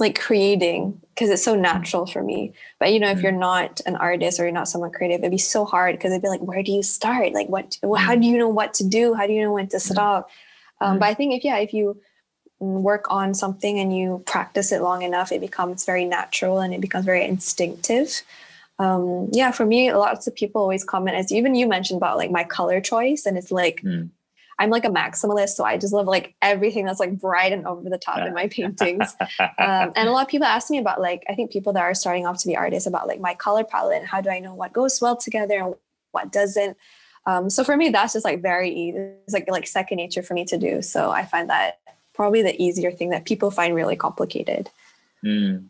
like creating because it's so natural for me. But you know, if you're mm. not an artist or you're not someone creative, it'd be so hard because it'd be like, where do you start? Like, what? How mm. do you know what to do? How do you know when to mm. stop? Um, but I think if yeah, if you work on something and you practice it long enough, it becomes very natural and it becomes very instinctive. Um, yeah, for me, lots of people always comment as even you mentioned about like my color choice, and it's like mm. I'm like a maximalist, so I just love like everything that's like bright and over the top in my paintings. Um, and a lot of people ask me about like I think people that are starting off to be artists about like my color palette and how do I know what goes well together and what doesn't. Um, so for me, that's just like very easy. It's like like second nature for me to do. So I find that probably the easier thing that people find really complicated. Mm,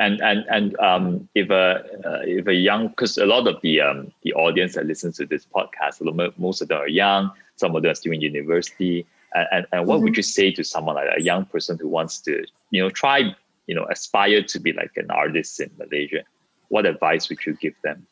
And and and um, if a uh, if a young because a lot of the um, the audience that listens to this podcast, most of them are young some of them are still in university. And, and, and what mm-hmm. would you say to someone like a young person who wants to, you know, try, you know, aspire to be like an artist in Malaysia? What advice would you give them?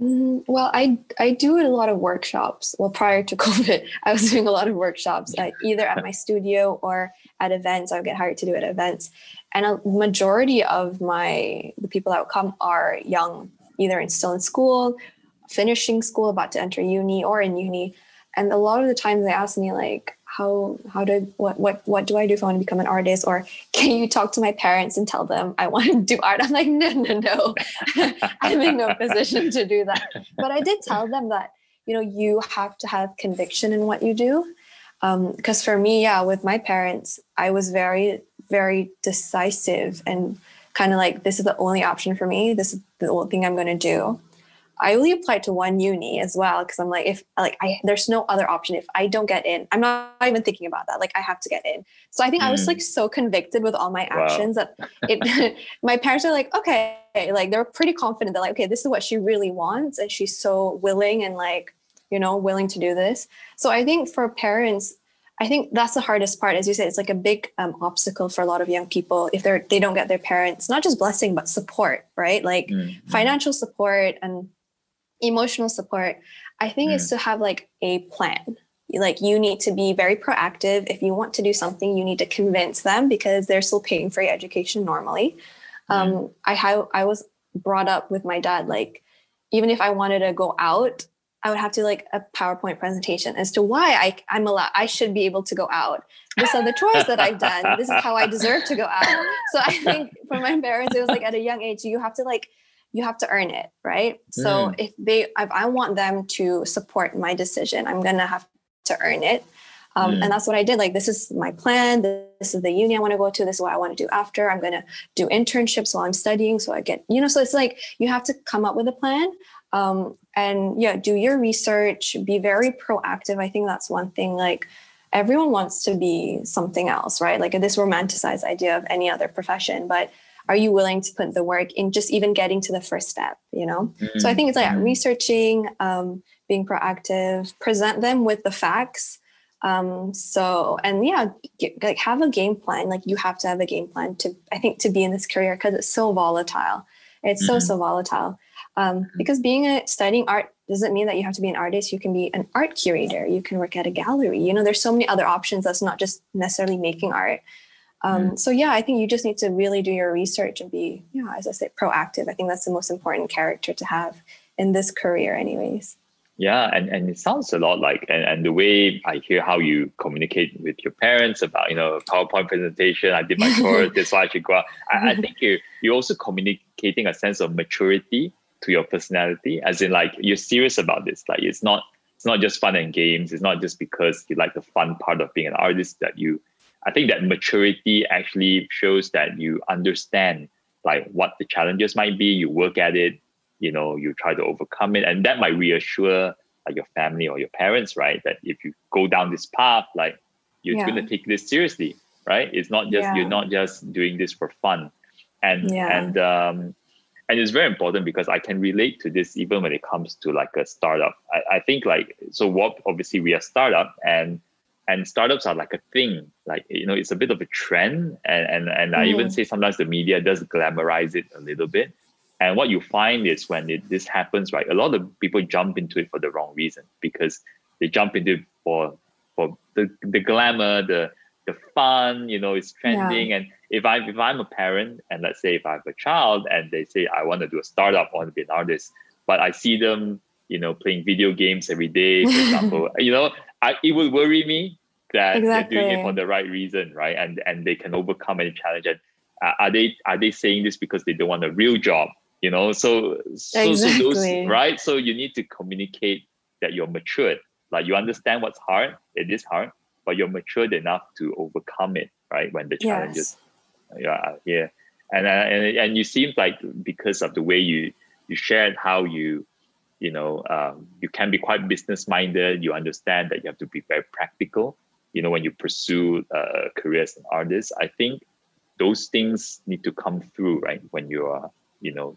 Mm, well, I I do a lot of workshops. Well, prior to COVID, I was doing a lot of workshops, like either at my studio or at events. I would get hired to do at events, and a majority of my the people that would come are young, either in still in school, finishing school, about to enter uni, or in uni and a lot of the times they ask me like how how do what what what do I do if I want to become an artist? Or can you talk to my parents and tell them I want to do art? I'm like no no no. I'm in no position to do that. But I did tell them that you know you have to have conviction in what you do. Because um, for me yeah with my parents I was very very decisive and kind of like this is the only option for me. This is the only thing I'm going to do I only applied to one uni as well because I'm like, if like I there's no other option. If I don't get in, I'm not even thinking about that. Like I have to get in. So I think mm. I was like mm. so convicted with all my actions wow. that it my parents are like, okay, like they're pretty confident that like, okay, this is what she really wants, and she's so willing and like, you know, willing to do this. So I think for parents, I think that's the hardest part. As you said, it's like a big um, obstacle for a lot of young people if they're they don't get their parents not just blessing but support, right? Like mm. financial support and emotional support i think mm. is to have like a plan. Like you need to be very proactive. If you want to do something you need to convince them because they're still paying for your education normally. Mm. um, i have i was brought up with my dad like even if i wanted to go out i would have to like a powerpoint presentation as to why I, i'm allowed i should be able to go out. These are the chores that i've done. This is how i deserve to go out. So i think for my parents it was like at a young age you have to like you have to earn it right? So mm. if they if i want them to support my decision i'm gonna have to earn it. Um, mm. and that's what i did. Like this is my plan. This is the uni i want to go to. This is what i want to do after. I'm gonna do internships while i'm studying so i get you know so it's like you have to come up with a plan. Um, and yeah do your research. Be very proactive. I think that's one thing like everyone wants to be something else right? Like this romanticized idea of any other profession but are you willing to put the work in just even getting to the first step you know? Mm-hmm. so i think it's like mm-hmm. researching um, being proactive present them with the facts. Um, so and yeah get, like have a game plan. Like you have to have a game plan to i think to be in this career because it's so volatile. It's mm-hmm. so so volatile. Um, mm-hmm. because being a studying art doesn't mean that you have to be an artist. You can be an art curator. You can work at a gallery. You know there's so many other options that's not just necessarily making art um, mm. So yeah, I think you just need to really do your research and be, yeah, as I say, proactive. I think that's the most important character to have in this career, anyways. Yeah, and, and it sounds a lot like and, and the way I hear how you communicate with your parents about, you know, PowerPoint presentation, I did my course, this why I should go out. I, I think you you're also communicating a sense of maturity to your personality, as in like you're serious about this. Like it's not it's not just fun and games. It's not just because you like the fun part of being an artist that you I think that maturity actually shows that you understand like what the challenges might be. You work at it, you know, you try to overcome it, and that might reassure like your family or your parents, right? That if you go down this path, like you're yeah. going to take this seriously, right? It's not just yeah. you're not just doing this for fun, and yeah. and um, and it's very important because I can relate to this even when it comes to like a startup. I, I think like so what obviously we are startup and and startups are like a thing like you know it's a bit of a trend and and, and mm. i even mm. say sometimes the media does glamorize it a little bit And what you find is when it, this happens, right, a lot of people jump into it for the wrong reason because they jump into it for for the, the glamour, the the fun, you know, it's trending. Yeah. And if I if I'm a parent and let's say if I have a child and they say I want to do a startup, I want to be an artist, but I see them, you know, playing video games every day, for example, you know, I, it would worry me that exactly. they're doing it for the right reason, right? And and they can overcome any challenge. And uh, are they are they saying this because they don't want a real job? You know, so so, exactly. so those right. So you need to communicate that you're matured, like you understand what's hard. It is hard, but you're matured enough to overcome it, right? When the challenges, yes. yeah, yeah, and uh, and and you seem like because of the way you you shared how you you know um, you can be quite business minded you understand that you have to be very practical you know when you pursue uh, career as an artist i think those things need to come through right? When you are you know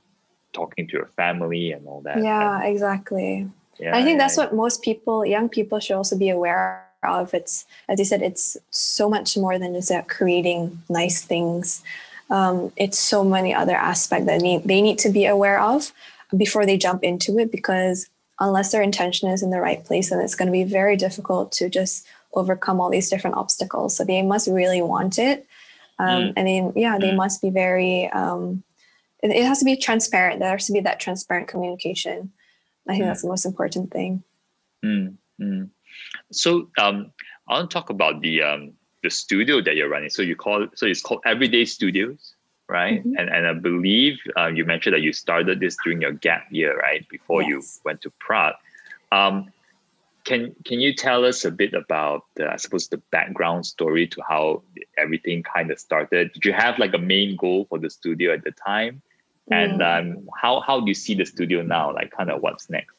talking to your family and all that. Yeah and, exactly. Yeah, i think yeah, that's yeah. what most people young people should also be aware of. It's as you said it's so much more than just creating nice things. Um, it's so many other aspects that need, they need to be aware of before they jump into it because unless their intention is in the right place then it's going to be very difficult to just overcome all these different obstacles so they must really want it um, mm. and then yeah they mm. must be very um, it, it, has to be transparent there has to be that transparent communication i think mm. that's the most important thing mm, mm. so um, i want to talk about the um, the studio that you're running so you call so it's called everyday studios right? Mm-hmm. And and I believe uh, you mentioned that you started this during your gap year, right? Before yes. you went to Prague. Um, can can you tell us a bit about the, I suppose the background story to how everything kind of started? Did you have like a main goal for the studio at the time? Mm. And um, how how do you see the studio now? Like kind of what's next?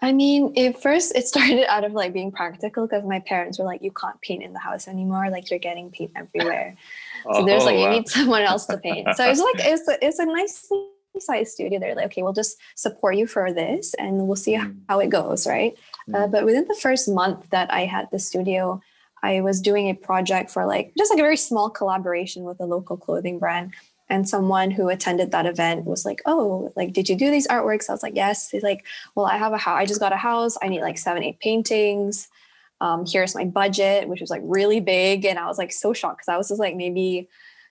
I mean, it first it started out of like being practical because my parents were like, "You can't paint in the house anymore. Like you're getting paint everywhere." So there's like, wow. you need someone else to paint. So it's like, it's a, it's a nice size studio. They're like, okay, we'll just support you for this and we'll see mm. how it goes, right? Uh, mm. Uh, but within the first month that I had the studio, I was doing a project for like just like a very small collaboration with a local clothing brand. And someone who attended that event was like, "Oh, like, did you do these artworks?" I was like, "Yes." He's like, "Well, I have a house. I just got a house. I need like seven, eight paintings um, here's my budget, which was like really big. And I was like so shocked because I was just like maybe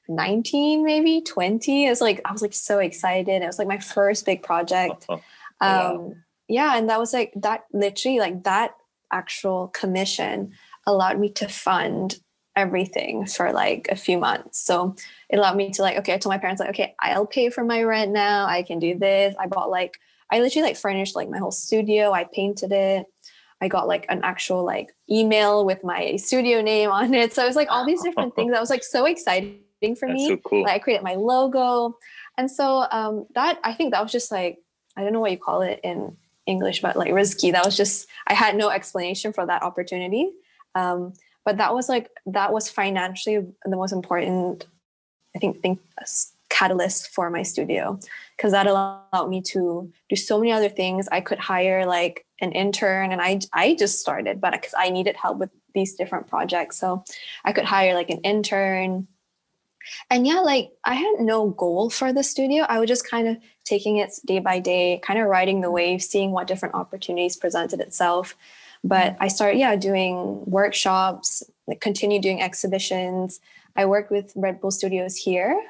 19, maybe 20. It's like, I was like so excited. It was like my first big project. Oh, oh, um, Yeah. And that was like, that literally, like that actual commission allowed me to fund everything for like a few months. So it allowed me to like, okay, I told my parents like, okay, I'll pay for my rent now. I can do this. I bought like, I literally like furnished like my whole studio. I painted it. I got like an actual like email with my studio name on it. So it was like all these different things that was like so exciting for That's me. So cool. Like I created my logo. And so um, that I think that was just like, I don't know what you call it in English, but like risky. That was just, I had no explanation for that opportunity. Um, but that was like, that was financially the most important, I think, thing, catalyst for my studio because that allowed me to do so many other things. I could hire like an intern and I I just started, but because I needed help with these different projects. So I could hire like an intern. And yeah, like I had no goal for the studio. I was just kind of taking it day by day, kind of riding the wave, seeing what different opportunities presented itself. But I started, yeah, doing workshops, like continue doing exhibitions. I worked with Red Bull Studios here,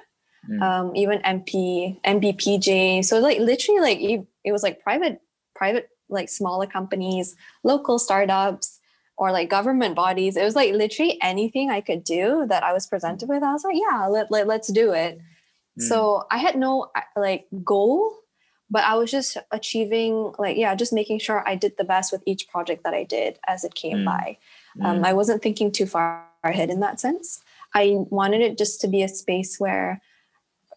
mm. um, even MP, MBPJ. So like literally, like it, it was like private, private like smaller companies, local startups, or like government bodies. It was like literally anything I could do that I was presented with. I was like, yeah, let, let, let's do it. Mm. So I had no like goal, but I was just achieving like, yeah, just making sure I did the best with each project that I did as it came mm. by. Um, mm. I wasn't thinking too far ahead in that sense. I wanted it just to be a space where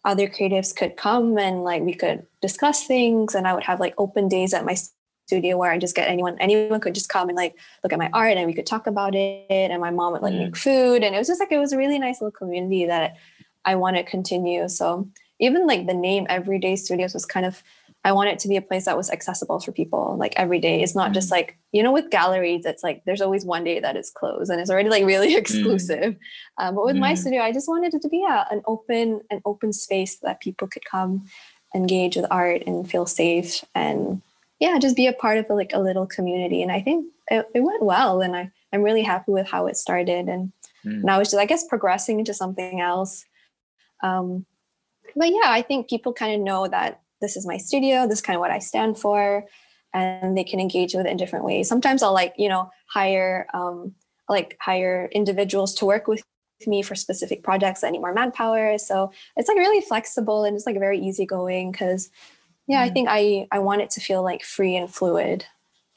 other creatives could come and like we could discuss things and I would have like open days at my studio where I just get anyone anyone could just come and like look at my art and we could talk about it and my mom would like mm. make food and it was just like it was a really nice little community that I want to continue so even like the name everyday studios was kind of I want it to be a place that was accessible for people like every day. It's not mm. just like, you know, with galleries, it's like there's always one day that it's closed and it's already like really exclusive. Mm. Um, but with mm. my studio, I just wanted it to be yeah, an open, an open space that people could come engage with art and feel safe and yeah, just be a part of like a little community. And I think it, it went well, and I I'm really happy with how it started. And mm. now it's just I guess progressing into something else. Um, but yeah, I think people kind of know that this is my studio. This is kind of what I stand for, and they can engage with it in different ways. Sometimes I'll like you know hire um, like hire individuals to work with me for specific projects that need more manpower. So it's like really flexible and it's like very easygoing because yeah, mm. I think I I want it to feel like free and fluid.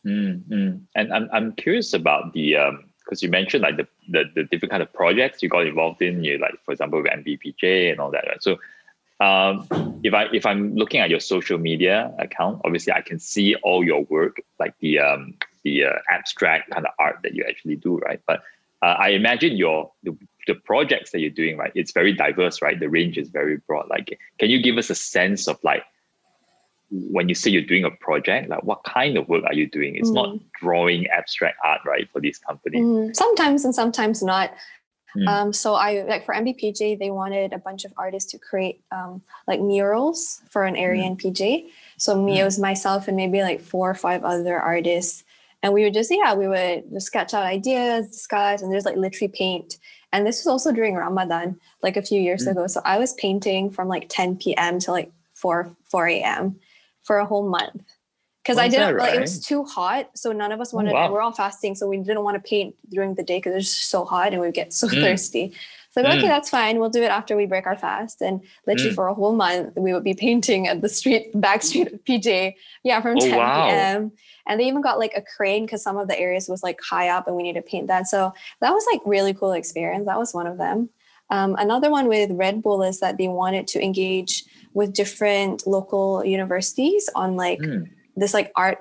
Mm-hmm. And I'm I'm curious about the um because you mentioned like the, the the different kind of projects you got involved in. You like for example with MBPJ and all that. Right? So um, if I if I'm looking at your social media account, obviously I can see all your work, like the um, the uh, abstract kind of art that you actually do, right? But uh, I imagine your the, the projects that you're doing, right? It's very diverse, right? The range is very broad. Like, can you give us a sense of like when you say you're doing a project, like what kind of work are you doing? It's mm. not drawing abstract art, right, for these companies. Mm. Sometimes and sometimes not. Mm. Um, so I like for MBPJ, they wanted a bunch of artists to create um, like murals for an area mm. in PJ. So me, it was myself and maybe like four or five other artists, and we would just yeah, we would just sketch out ideas, discuss, and there's like literally paint. And this was also during Ramadan, like a few years mm. ago. So I was painting from like 10 p.m. to like 4 4 a.m for a whole month because I didn't right? like it was too hot, so none of us wanted. Oh, wow. We're all fasting, so we didn't want to paint during the day because it was so hot and we would get so mm. thirsty. So mm. okay, that's fine. We'll do it after we break our fast. And literally mm. for a whole month, we would be painting at the street back street of PJ. Yeah, from oh, 10 wow. p.m. And they even got like a crane because some of the areas was like high up and we needed to paint that. So that was like really cool experience. That was one of them. Um, another one with Red Bull is that they wanted to engage with different local universities on like mm. this like art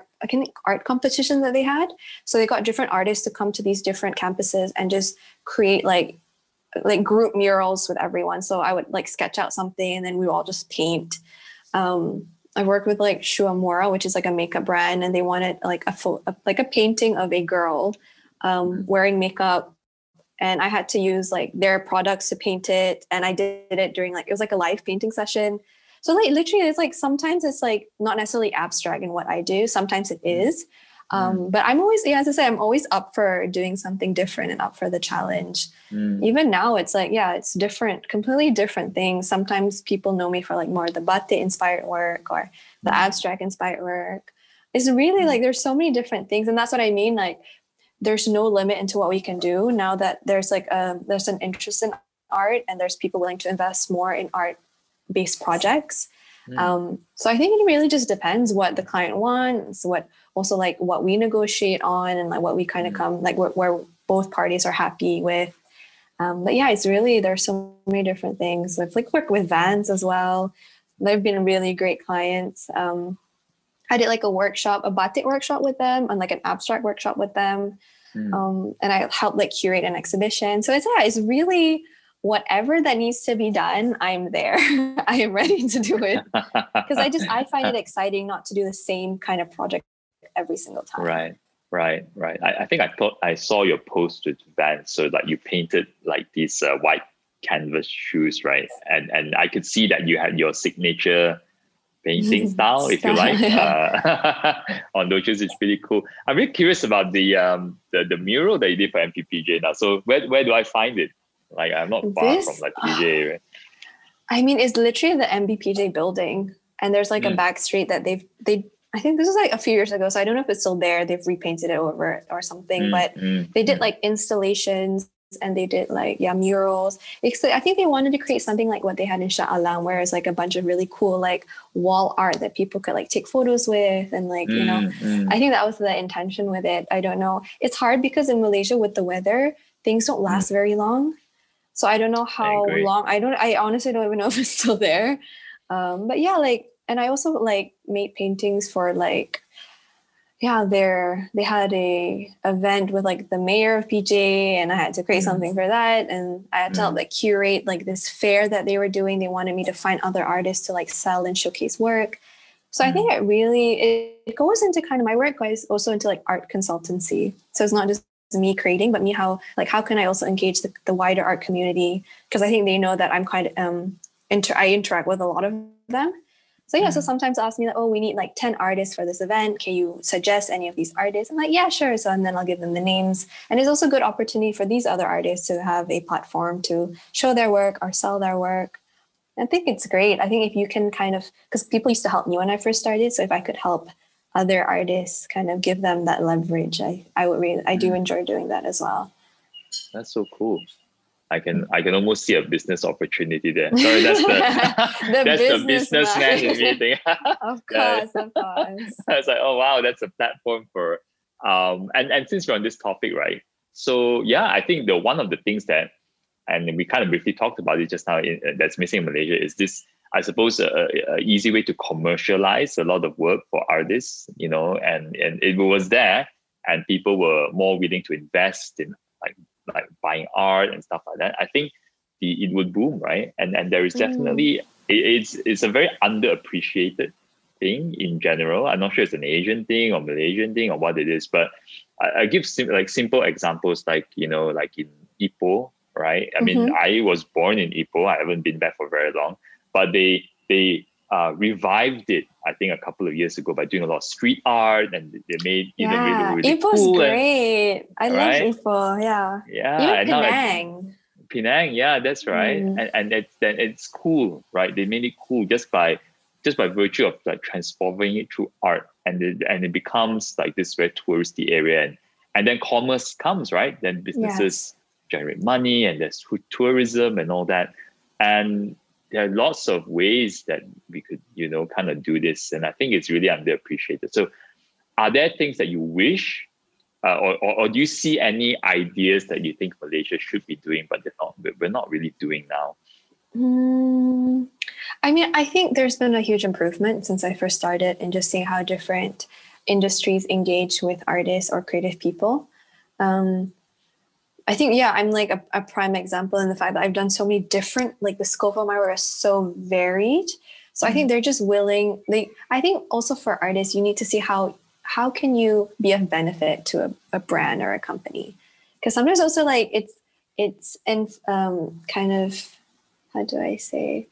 art competition that they had. So they got different artists to come to these different campuses and just create like like group murals with everyone. So I would like sketch out something and then we would all just paint. Um, I worked with like Shu Uemura, which is like a makeup brand, and they wanted like a full like a painting of a girl um, hmm. wearing makeup and I had to use like their products to paint it. And I did it during like it was like a live painting session. So like literally, it's like sometimes it's like not necessarily abstract in what I do. Sometimes it mm-hmm. Um, mm. But I'm always, yeah, as I say, I'm always up for doing something different and up for the challenge. Mm. Even now, it's like, yeah, it's different, completely different things. Sometimes people know me for like more the batik inspired work or the mm. abstract inspired work. It's really like there's so many different things, and that's what I mean. Like there's no limit into what we can do now that there's like a um, there's an interest in art and there's people willing to invest more in art based projects. Mm. um, so i think it really just depends what the client wants what also like what we negotiate on and like what we kind of mm. come like where, where, both parties are happy with. Um, but yeah it's really there's so many different things. I've like worked with vans as well. They've been really great clients. Um, I did like a workshop, a batik workshop with them, and like an abstract workshop with them. Mm. Um, and I helped like curate an exhibition. So it's yeah, it's really whatever that needs to be done, I'm there. I am ready to do it because I just I find it exciting not to do the same kind of project every single time. Right, right, right. I, I think I thought I saw your post with Van, so like you painted like these uh, white canvas shoes, right? And and I could see that you had your signature painting style, if you like, uh, on those. It's pretty cool. I'm really curious about the um the, the mural that you did for MBPJ now. So where where do I find it? Like I'm not far this, from like PJ. Right? I mean, it's literally the MBPJ building, and there's like mm. a back street that they've they. I think this was like a few years ago, so I don't know if it's still there. They've repainted it over or something, mm, but mm, they did mm. like installations and they did like yeah murals i think they wanted to create something like what they had in shah alam where it's like a bunch of really cool like wall art that people could like take photos with and like you know mm-hmm. i think that was the intention with it i don't know it's hard because in malaysia with the weather things don't mm. last mm. very long so i don't know how I long i don't i honestly don't even know if it's still there um, but yeah like and i also like made paintings for like yeah, there they had a event with like the mayor of PJ, and I had to create mm something for that, and I had to help mm. like curate like this fair that they were doing. They wanted me to find other artists to like sell and showcase work. So mm I think mm. it really it, it goes into kind of my work goes also into like art consultancy. So it's not just me creating, but me how like how can I also engage the, the wider art community because I think they know that I'm quite um inter I interact with a lot of them. So yeah, so mm. sometimes ask me like, oh, we need like 10 artists for this event. Can you suggest any of these artists? I'm like, yeah, sure. So and then I'll give them the names. And it's also a good opportunity for these other artists to have a platform to show their work or sell their work. I think it's great. I think if you can kind of because people used to help me when I first started. So if I could help other artists kind of give them that leverage, I, I would really I do mm. enjoy doing that as well. That's so cool. I can I can almost see a business opportunity there. Sorry, that's the, the that's business the businessman in me thing. of course, of course. I was like, oh wow, that's a platform for um and and since we're on this topic, right? So yeah, I think the one of the things that and we kind of briefly talked about it just now in, uh, that's missing in Malaysia is this I suppose a, a, easy way to commercialize a lot of work for artists, you know, and and it was there and people were more willing to invest in like buying art and stuff like that, I think the, it would boom, right? And and there is mm. definitely mm. it, it's it's a very underappreciated thing in general. I'm not sure it's an Asian thing or Malaysian thing or what it is, but I, I give sim- like simple examples like you know like in Ipoh, right? I mean, mm-hmm. I was born in Ipoh. I haven't been back for very long, but they they uh, revived it, I think, a couple of years ago by doing a lot of street art, and they made you yeah, know really, really Ipoh's cool great. And, I right? love Ipoh. Yeah. Yeah. Even Penang. Penang, yeah, that's right. Mm. And and it's then it's cool, right? They made it cool just by just by virtue of like transforming it through art, and it, and it becomes like this very touristy area, and and then commerce comes, right? Then businesses yes. generate money, and there's tourism and all that, and there are lots of ways that we could, you know, kind of do this. And I think it's really underappreciated. So are there things that you wish uh, or, or, or, do you see any ideas that you think Malaysia should be doing, but they're not, we're not really doing now? Mm, I mean, I think there's been a huge improvement since I first started in just seeing how different industries engage with artists or creative people. Um, I think, yeah, I'm like a, a, prime example in the fact that I've done so many different, like the scope of my work is so varied. So mm-hmm. I think mm-hmm. they're just willing. They, I think also for artists, you need to see how how can you be of benefit to a, a brand or a company, because sometimes also like it's it's and um, kind of how do I say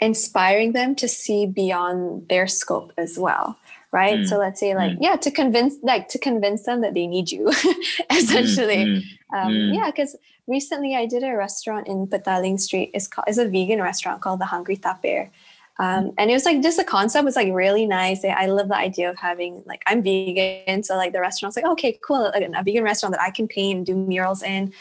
inspiring them to see beyond their scope as well right mm. so let's say like mm. yeah to convince like to convince them that they need you essentially mm. Um, mm. yeah because recently i did a restaurant in petaling street it's called it's a vegan restaurant called the hungry tapir um, mm. and it was like just the concept was like really nice i love the idea of having like i'm vegan so like the restaurant's like okay cool like a vegan restaurant that i can paint and do murals in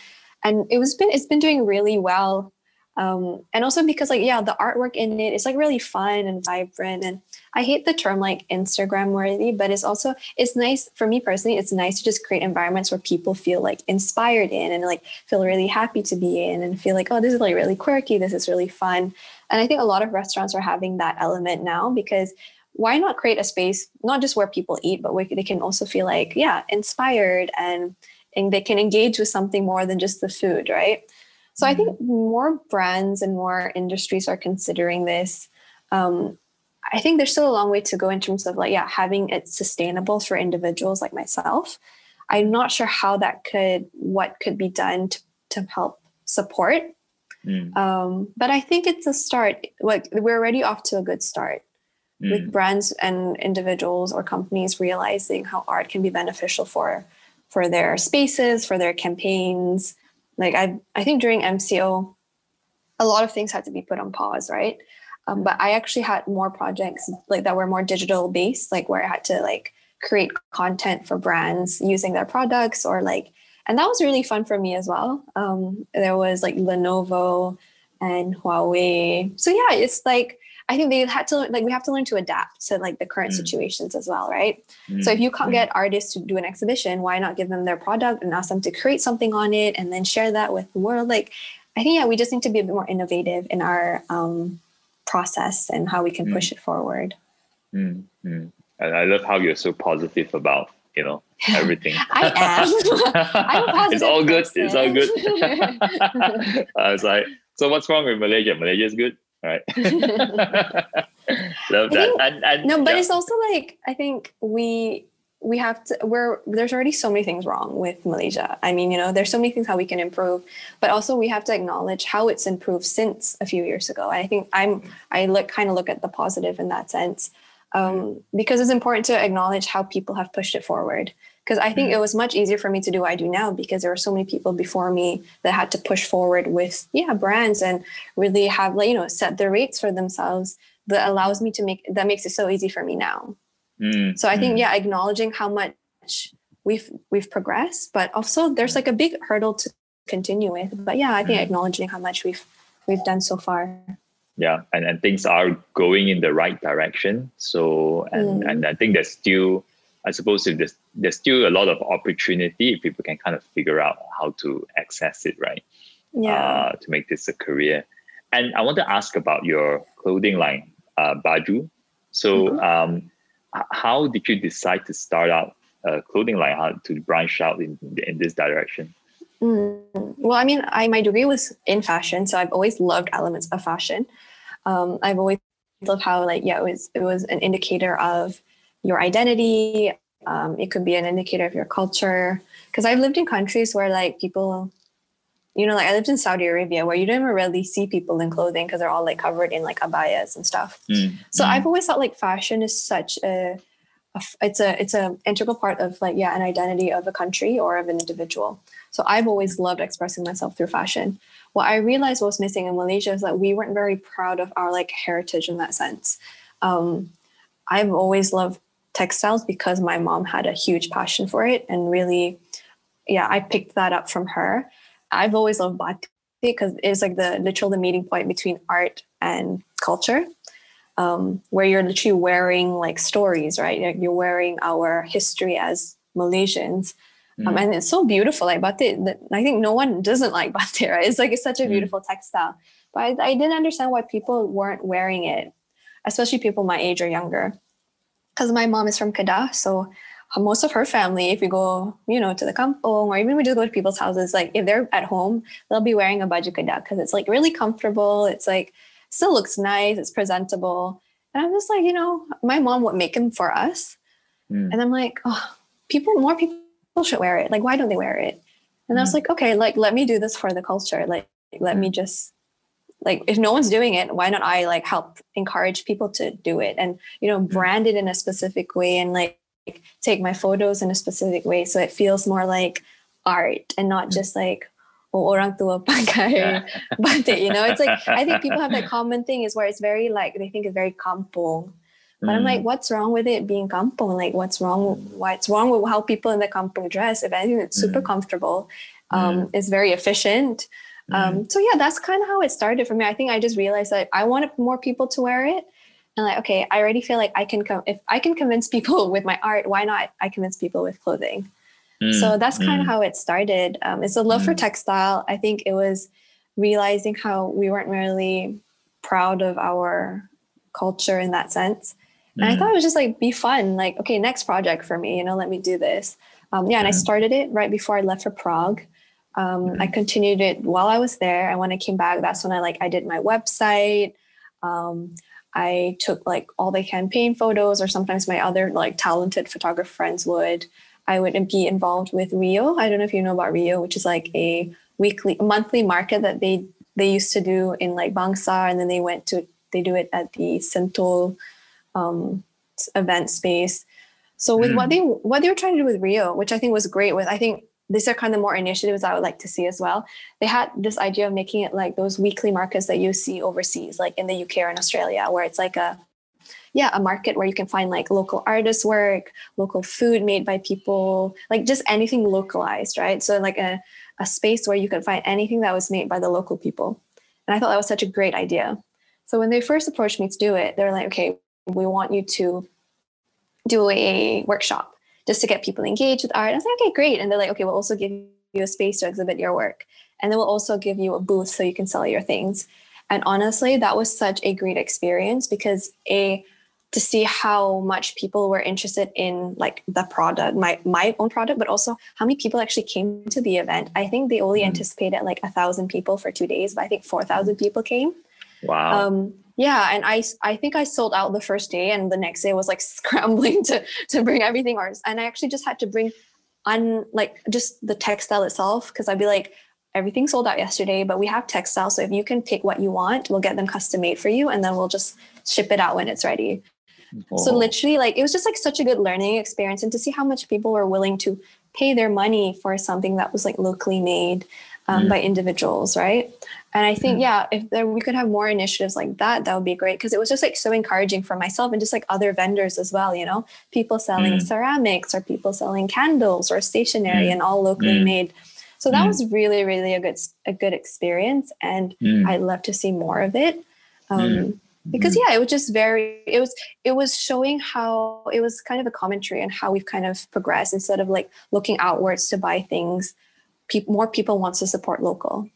and it was been it's been doing really well um, and also because like yeah the artwork in it is like really fun and vibrant and i hate the term like instagram worthy but it's also it's nice for me personally it's nice to just create environments where people feel like inspired in and like feel really happy to be in and feel like oh this is like really quirky this is really fun and i think a lot of restaurants are having that element now because why not create a space not just where people eat but where they can also feel like yeah inspired and and they can engage with something more than just the food right so I think mm-hmm. more brands and more industries are considering this. Um, I think there's still a long way to go in terms of like, yeah, having it sustainable for individuals like myself. I'm not sure how that could, what could be done to, to help support. Mm. Um, but I think it's a start. Like we're already off to a good start mm. with brands and individuals or companies realizing how art can be beneficial for for their spaces, for their campaigns, like I, I think during MCO, a lot of things had to be put on pause, right? Um, but I actually had more projects like that were more digital based, like where I had to like create content for brands using their products or like, and that was really fun for me as well. Um, there was like Lenovo and Huawei. So yeah, it's like I think they had to like we have to learn to adapt to like the current mm. situations as well, right? Mm. So if you can't get artists to do an exhibition, why not give them their product and ask them to create something on it and then share that with the world? Like, I think yeah, we just need to be a bit more innovative in our um, process and how we can push mm. it forward. Mm, mm. And I love how you're so positive about you know everything. I am. it's all good. It's all good. I was like, so what's wrong with Malaysia? Malaysia is good right love that think, and, and, no but yeah. it's also like i think we we have to we're there's already so many things wrong with malaysia. I mean you know there's so many things how we can improve but also we have to acknowledge how it's improved since a few years ago. And i think i'm i look kind of look at the positive in that sense um, because it's important to acknowledge how people have pushed it forward. Because i think mm-hmm. it was much easier for me to do what i do now because there were so many people before me that had to push forward with yeah brands and really have like you know set the rates for themselves that allows me to make that makes it so easy for me now Mm, so I think mm. yeah, acknowledging how much we've we've progressed, but also there's like a big hurdle to continue with. But yeah, I think mm. acknowledging how much we've we've done so far. Yeah, and, and things are going in the right direction. So and mm. and I think there's still I suppose if there's there's still a lot of opportunity if people can kind of figure out how to access it, right? Yeah. Uh, to make this a career. And I want to ask about your clothing line, uh, Baju. So mm-hmm. um, how did you decide to start out a clothing line? How to branch out in, in this direction? Mm. well i mean i my degree was in fashion so i've always loved elements of fashion. Um, i've always loved how like yeah it was it was an indicator of your identity. Um, it could be an indicator of your culture. Because i've lived in countries where like people you know, like I lived in Saudi Arabia where you don't even really see people in clothing because they're all like covered in like abayas and stuff. Mm. So mm. I've always thought like fashion is such a, a, it's a it's a integral part of like yeah an identity of a country or of an individual. So I've always loved expressing myself through fashion. What I realized was missing in Malaysia is that we weren't very proud of our like heritage in that sense. Um, I've always loved textiles because my mom had a huge passion for it and really yeah i picked that up from her I've always loved batik because it's like the literal the meeting point between art and culture, um, where you're literally wearing like stories, right? Like you're wearing our history as Malaysians. Um, mm. and it's so beautiful. Like batik, I think no one doesn't like batik, right? It's like it's such a mm. beautiful mm. textile. But I, I didn't understand why people weren't wearing it, especially people my age or younger. Because my mom is from Kedah, so most of her family, if we go, you know, to the kampong or even we just go to people's houses, like if they're at home, they'll be wearing a baju because it's like really comfortable. It's like still looks nice. It's presentable. And I'm just like, you know, my mom would make them for us. Mm. And I'm like, oh, people, more people should wear it. Like, why don't they wear it? And mm. I was hmm. like, okay, like, let me do this for the culture. Like, let mm. me just, like, if no one's doing it, why don't I like help encourage people to do it and, you know, hmm. brand it in a specific way and like, take my photos in a specific way so it feels more like art and not just like oh orang tua pakai batik you know it's like i think people have that common thing is where it's very like they think it's very kampong but mm. I'm like, mm. what's wrong with it being kampong? Like, what's wrong? What's wrong with how people in the kampong dress? If anything, it's super mm. comfortable. Um, mm. It's very efficient. Um, mm. so yeah, that's kind of how it started for me. I think I just realized that I wanted more people to wear it, and like okay i already feel like i can come if i can convince people with my art why not i convince people with clothing mm, so that's kind of mm. how it started um, it's a love mm. for textile i think it was realizing how we weren't really proud of our culture in that sense and i mm. thought it was just like be fun like okay next project for me you know let me do this um, yeah and i started it right before i left for prague um, i mm. continued it while i was there and when i came back that's when i like i did my website um, I took like all the campaign photos, or sometimes my other like talented photographer friends would. I would be involved with Riuh. I don't know if you know about Riuh, which is like a weekly, monthly market that they they used to do in like Bangsar, and then they went to they do it at the Sentul um, event space. So with mm. what they what they were trying to do with Riuh, which I think was great, with I think these are kind of more initiatives I would like to see as well. They had this idea of making it like those weekly markets that you see overseas, like in the UK or in Australia, where it's like a yeah, a market where you can find like local artist work, local food made by people, like just anything localized, right? So like a, a space where you can find anything that was made by the local people. And I thought that was such a great idea. So when they first approached me to do it, they're like, okay, we want you to do a workshop just to get people engaged with art. And I was like, okay, great. And they're like, okay, we'll also give you a space to exhibit your work. And then we'll also give you a booth so you can sell your things. And honestly, that was such a great experience because a to see how much people were interested in like the product, my my own product, but also how many people actually came to the event. I think they only mm. anticipated like a thousand people for two days, but I think four thousand people came. Wow. Um, yeah and i i think i sold out the first day and the next day was like scrambling to to bring everything ours and i actually just had to bring on like just the textile itself because i'd be like everything sold out yesterday but we have textile so if you can pick what you want we'll get them custom made for you and then we'll just ship it out when it's ready oh. so literally like it was just like such a good learning experience and to see how much people were willing to pay their money for something that was like locally made um, mm. by individuals right and I think, yeah, if there, we could have more initiatives like that, that would be great because it was just like so encouraging for myself and just like other vendors as well, you know, people selling mm. ceramics or people selling candles or stationery mm. and all locally mm. made. So that was really, really a good a good experience, and I'd love to see more of it. Um, because yeah, it was just very it was it was showing how it was kind of a commentary on how we've kind of progressed instead of like looking outwards to buy things. Pe- more people wants to support local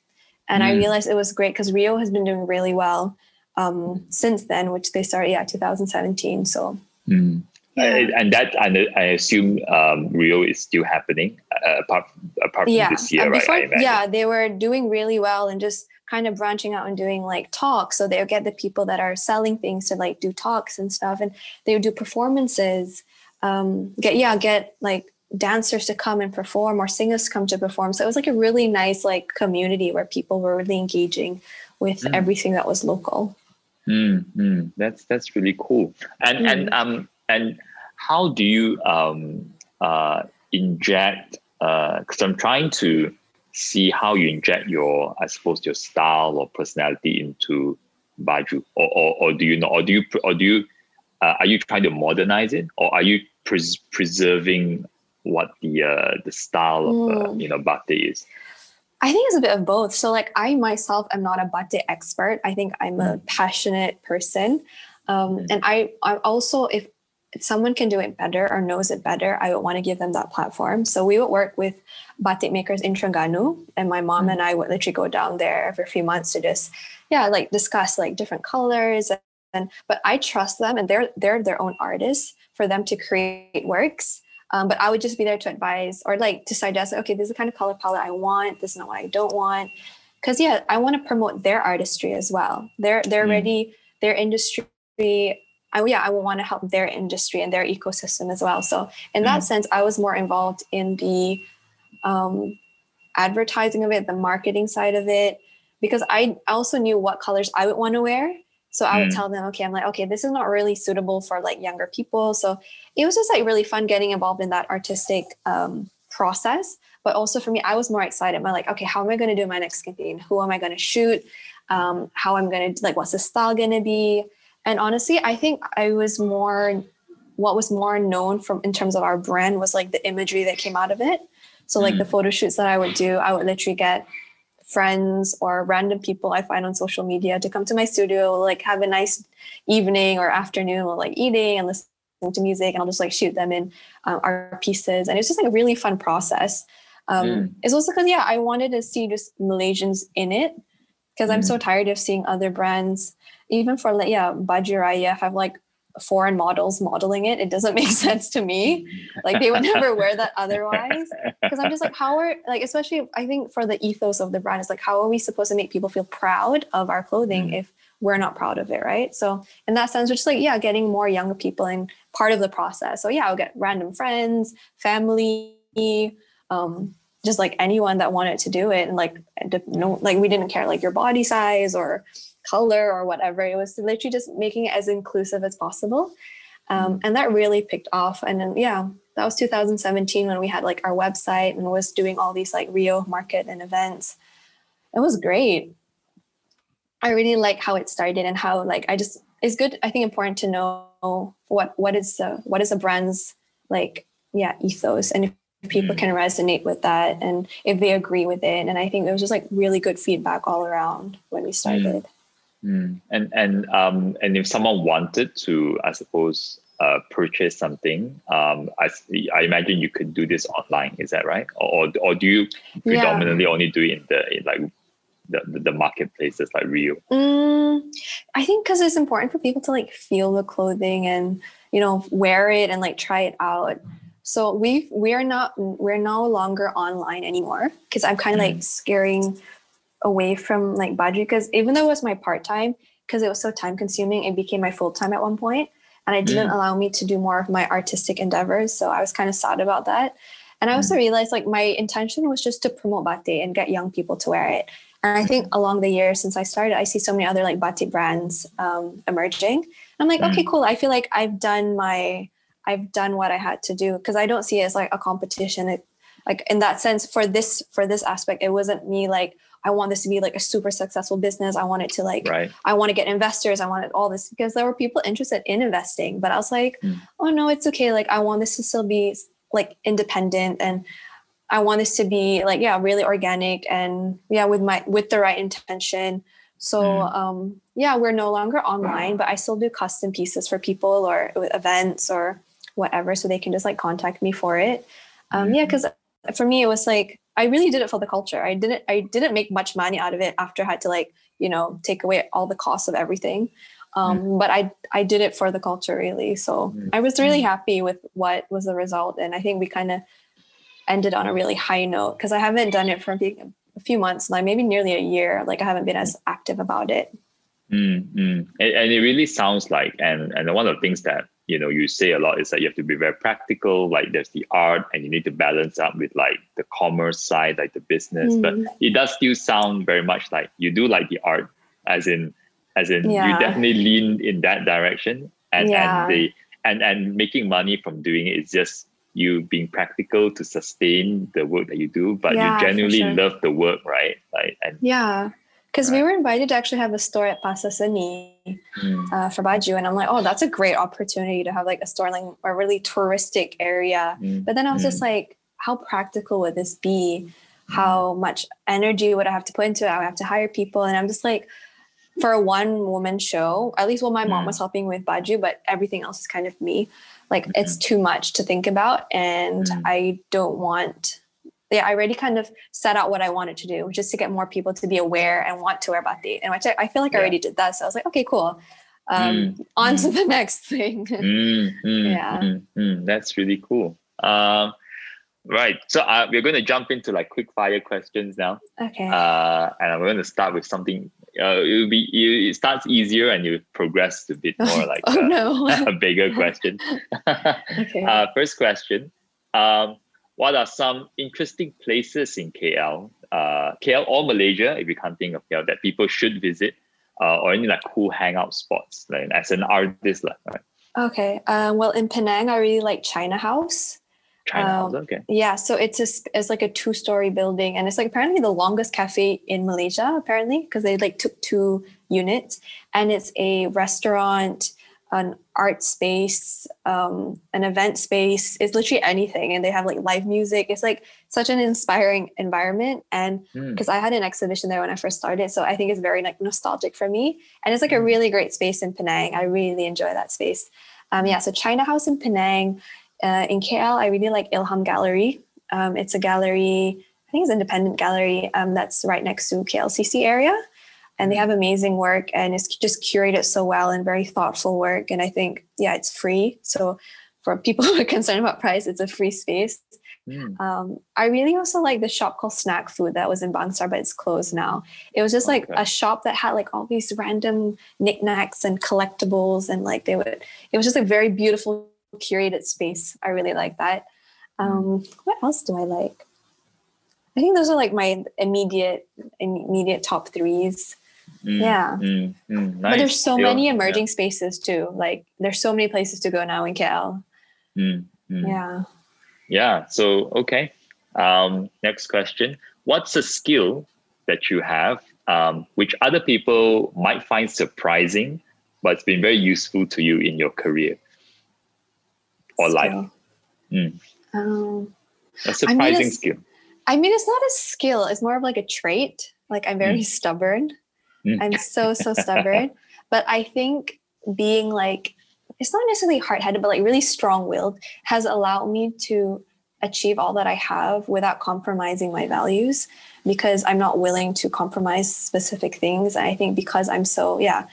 and mm. I realized it was great because Riuh has been doing really well um, since then, which they started, yeah, 2017. So, mm. yeah. and that, and I assume um, Riuh is still happening uh, apart, apart from yeah. this year, before, right? Yeah, they were doing really well and just kind of branching out and doing like talks. So they'll get the people that are selling things to like do talks and stuff, and they would do performances. Um, get yeah, get like dancers to come and perform or singers come to perform. So it was like a really nice like community where people were really engaging with mm. everything that was local. Mm, mm. That's that's really cool. And and mm. um and how do you um uh inject uh because I'm trying to see how you inject your I suppose your style or personality into baju or or, or do you know or do you or do you uh, are you trying to modernize it or are you pres- preserving what the uh, the style of uh, mm. you know batik is? I think it's a bit of both. So like I myself am not a batik expert. I think I'm mm. a passionate person, um, mm. and I I also if someone can do it better or knows it better, I would want to give them that platform. So we would work with batik makers in Terengganu, and my mom mm. and I would literally go down there every few months to just yeah like discuss like different colors and but I trust them and they're they're their own artists for them to create works um, but I would just be there to advise or like to suggest, okay, this is the kind of color palette I want. This is not what I don't want. Because yeah, I want to promote their artistry as well. They're they're mm. ready, their industry. I, yeah, I would want to help their industry and their ecosystem as well. So in mm. that sense, I was more involved in the um, advertising of it, the marketing side of it, because I also knew what colors I would want to wear so I would mm. tell them, okay, I'm like, okay, this is not really suitable for like younger people. So it was just like really fun getting involved in that artistic um, process. But also for me, I was more excited. I'm like, okay, how am I going to do my next campaign? Who am I going to shoot? Um, how I'm going to like, what's the style going to be? And honestly, I think I was more, what was more known from in terms of our brand was like the imagery that came out of it. So like mm. the photo shoots that I would do, I would literally get friends or random people I find on social media to come to my studio, like have a nice evening or afternoon while like eating and listening to music, and I'll just like shoot them in um, our pieces, and it's just like a really fun process. Um, mm. It's also because yeah, I wanted to see just Malaysians in it because mm. I'm so tired of seeing other brands, even for like yeah, Baju Raya have like foreign models modeling it it doesn't make sense to me. Like they would never wear that otherwise because i'm just like how are like especially i think for the ethos of the brand is like how are we supposed to make people feel proud of our clothing mm. if we're not proud of it right? So in that sense just like yeah getting more younger people in part of the process. So yeah i'll get random friends family um just like anyone that wanted to do it and like no like we didn't care like your body size or color or whatever. It was literally just making it as inclusive as possible. Um, and that really picked off. And then, yeah, that was 2017 when we had like our website and was doing all these like Riuh market and events. It was great. I really like how it started and how like I just it's good. I think important to know what what is the what is a brand's like yeah ethos and if people mm. can resonate with that and if they agree with it. And I think it was just like really good feedback all around when we started. Mm. And and um and if someone wanted to, I suppose, uh, purchase something, um, I I imagine you could do this online. Is that right? Or or, do you predominantly yeah. only do it in the in like the, the marketplaces like Riuh? Mm, I think because it's important for people to like feel the clothing and you know wear it and like try it out. So we we are not we're no longer online anymore because I'm kind of mm. like scaring away from like baju because even though it was my part time, because it was so time consuming, it became my full time at one point, and it didn't mm. allow me to do more of my artistic endeavors. So I was kind of sad about that. And I also mm. realized like my intention was just to promote batik and get young people to wear it. And I think along the years since I started, I see so many other like batik brands um, emerging. I'm like, mm. okay, cool. I feel like I've done my, I've done what I had to do because I don't see it as like a competition. It, like in that sense, for this for this aspect, it wasn't me like I want this to be like a super successful business. I want it to like, right. I want to get investors. I wanted all this because there were people interested in investing. But I was like, mm. oh no, it's okay. Like I want this to still be like independent and I want this to be like yeah really organic and yeah with my with the right intention. So mm. um, yeah, we're no longer online, but I still do custom pieces for people or events or whatever, so they can just like contact me for it. Um, mm. Yeah, because for me it was like I really did it for the culture. I didn't I didn't make much money out of it after I had to like you know take away all the costs of everything. Um, mm. But I I did it for the culture really. So mm. I was really mm. happy with what was the result, and I think we kind of ended on a really high note because I haven't done it for a few months, like maybe nearly a year. Like I haven't been as active about it. Mm-hmm. And, and, it really sounds like, and and one of the things that you know you say a lot is that you have to be very practical. Like there's the art, and you need to balance up with like the commerce side, like the business. Mm. But it does still sound very much like you do like the art, as in, as in yeah. you definitely lean in that direction, and yeah. and the and and making money from doing it is just you being practical to sustain the work that you do, but yeah, you genuinely sure. love the work, right? Like and yeah, because right. we were invited to actually have a store at Pasar Seni mm. uh, for Baju, and I'm like, oh, that's a great opportunity to have like a store in like a really touristic area. Mm. But then I was mm. just like, how practical would this be? How much energy would I have to put into it? I would have to hire people, and I'm just like, for a one woman show, at least well, my mom was helping with Baju, but everything else is kind of me like it's too much to think about and i don't want yeah i already kind of set out what i wanted to do just to get more people to be aware and want to wear batik and which I, I feel like yeah. i already did that so i was like okay cool um mm-hmm. on to the next thing mm-hmm. yeah mm-hmm. that's really cool um Right. So uh, we're going to jump into like quick fire questions now. Okay. Uh, and I'm going to start with something uh, it will be it starts easier and you progress a bit more like oh, a, no. a bigger question. okay. Uh, first question: um, What are some interesting places in KL, uh, KL or Malaysia, if you can't think of KL, that people should visit, uh, or any like cool hangout spots, like as an artist, like, right? Okay. Uh, well, in Penang, I really like China House. China um, okay. Yeah, so it's a, it's like a two story building, and it's like apparently the longest cafe in Malaysia. Apparently, because they like took two units, and it's a restaurant, an art space, um, an event space. It's literally anything, and they have like live music. It's like such an inspiring environment, and because mm. I had an exhibition there when I first started, so I think it's very like nostalgic for me, and it's like a hmm. really great space in Penang. I really enjoy that space. Um, yeah, so China House in Penang uh, in KL, I really like Ilham Gallery. Um, it's a gallery, I think it's an independent gallery um, that's right next to KLCC area. And they have amazing work and it's just curated so well and very thoughtful work. And I think, yeah, it's free. So for people who are concerned about price, it's a free space. Mm. Um, I really also like the shop called Snack Food that was in Bangsar, but it's closed now. It was just like a shop that had like all these random knickknacks and collectibles, and like they would. It was just a very beautiful curated space. I really like that. Um, what else do I like? I think those are like my immediate immediate top threes. Mm, yeah. Mm, mm, nice. But there's so many emerging yeah. spaces too. Like there's so many places to go now in KL. Mm, mm, yeah. Yeah. So okay. Um, next question. What's a skill that you have um, which other people might find surprising, but it's been very useful to you in your career? or skill. life? Mm. Um, a surprising I mean, skill. I mean, it's not a skill. It's more of like a trait. Like I'm very stubborn. Mm. I'm so so stubborn. But I think being like it's not necessarily hard-headed, but like really strong-willed has allowed me to achieve all that I have without compromising my values because I'm not willing to compromise specific things. And I think because I'm so, yeah,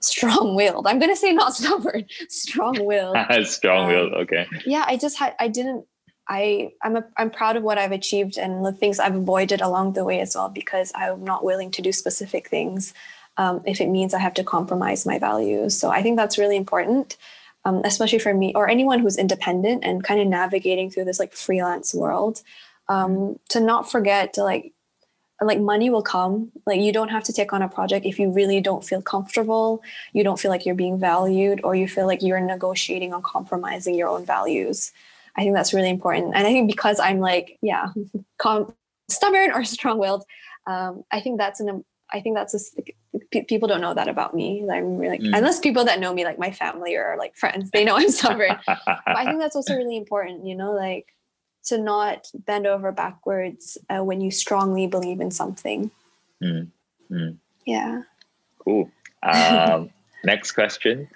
strong-willed i'm going to say not stubborn strong-willed strong-willed um, okay yeah i just had i didn't i i'm a, i'm proud of what i've achieved and the things i've avoided along the way as well because i'm not willing to do specific things um, if it means I have to compromise my values. So I think that's really important, um, especially for me or anyone who's independent and kind of navigating through this like freelance world, um, to not forget to like like money will come like you don't have to take on a project if you really don't feel comfortable you don't feel like you're being valued or you feel like you're negotiating on compromising your own values i think that's really important and i think because i'm like yeah com- stubborn or strong-willed um, i think that's an i think that's a, people don't know that about me i'm really mm. unless people that know me like my family or like friends they know i'm stubborn but i think that's also really important you know like to not bend over backwards uh, when you strongly believe in something. Mm. Mm. Yeah. Cool. Um, next question.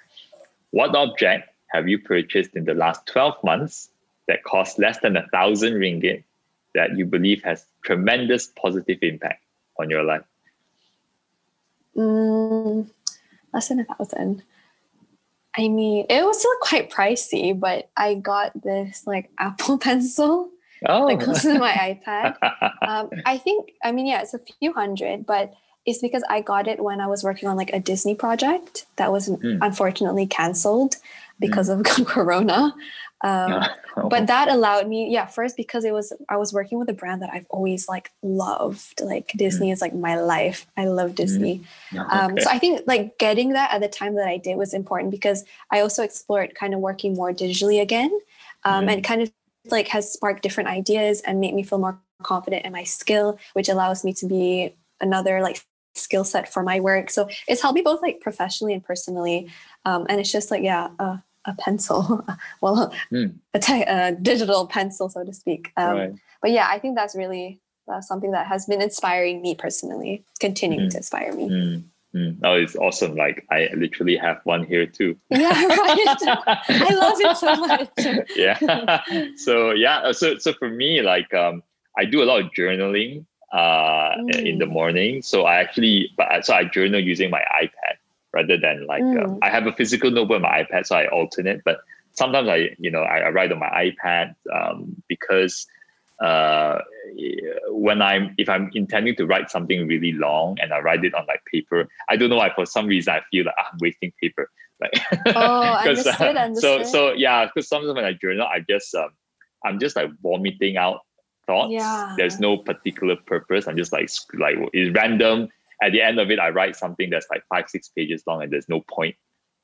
What object have you purchased in the last 12 months that cost less than a thousand ringgit that you believe has tremendous positive impact on your life? Mm, less than a thousand. I mean, it was still quite pricey, but I got this like Apple Pencil oh. that goes in my iPad. Um, I think, I mean, yeah, it's a few hundred, but it's because I got it when I was working on like a Disney project that was mm. unfortunately canceled because mm. of Corona. Um. But that allowed me, yeah, first because it was I was working with a brand that I've always like loved. Like Disney mm. is like my life. I love mm. Disney. Mm. Um. So I think like getting that at the time that I did was important because I also explored kind of working more digitally again, um, mm. and kind of like has sparked different ideas and made me feel more confident in my skill, which allows me to be another like skill set for my work. So it's helped me both like professionally and personally. Um, and it's just like, yeah, uh, a pencil, well, mm. a, te- a, digital pencil, so to speak. Um, right. But yeah, I think that's really uh, something that has been inspiring me personally, continuing mm. to inspire me. Mm. Mm. Oh, it's awesome! Like I literally have one here too. Yeah, right. I love it so much. yeah. so yeah, uh, so so for me, like um, I do a lot of journaling uh in the mm. morning. So I actually, but so I journal using my iPad rather than like uh, mm. uh, I have a physical notebook on my iPad, so I alternate. But sometimes I, you know, I, I write on my iPad um, because uh, when I'm if I'm intending to write something really long and I write it on like paper, I don't know why for some reason I feel like ah, I'm wasting paper. Like, oh, understood, uh, understood. So so yeah, because sometimes when I journal, I just um, I'm just like vomiting out thoughts. Yeah. There's no particular purpose. I'm just like like it's random at the end of it, I write something that's like five, six pages long, and there's no point,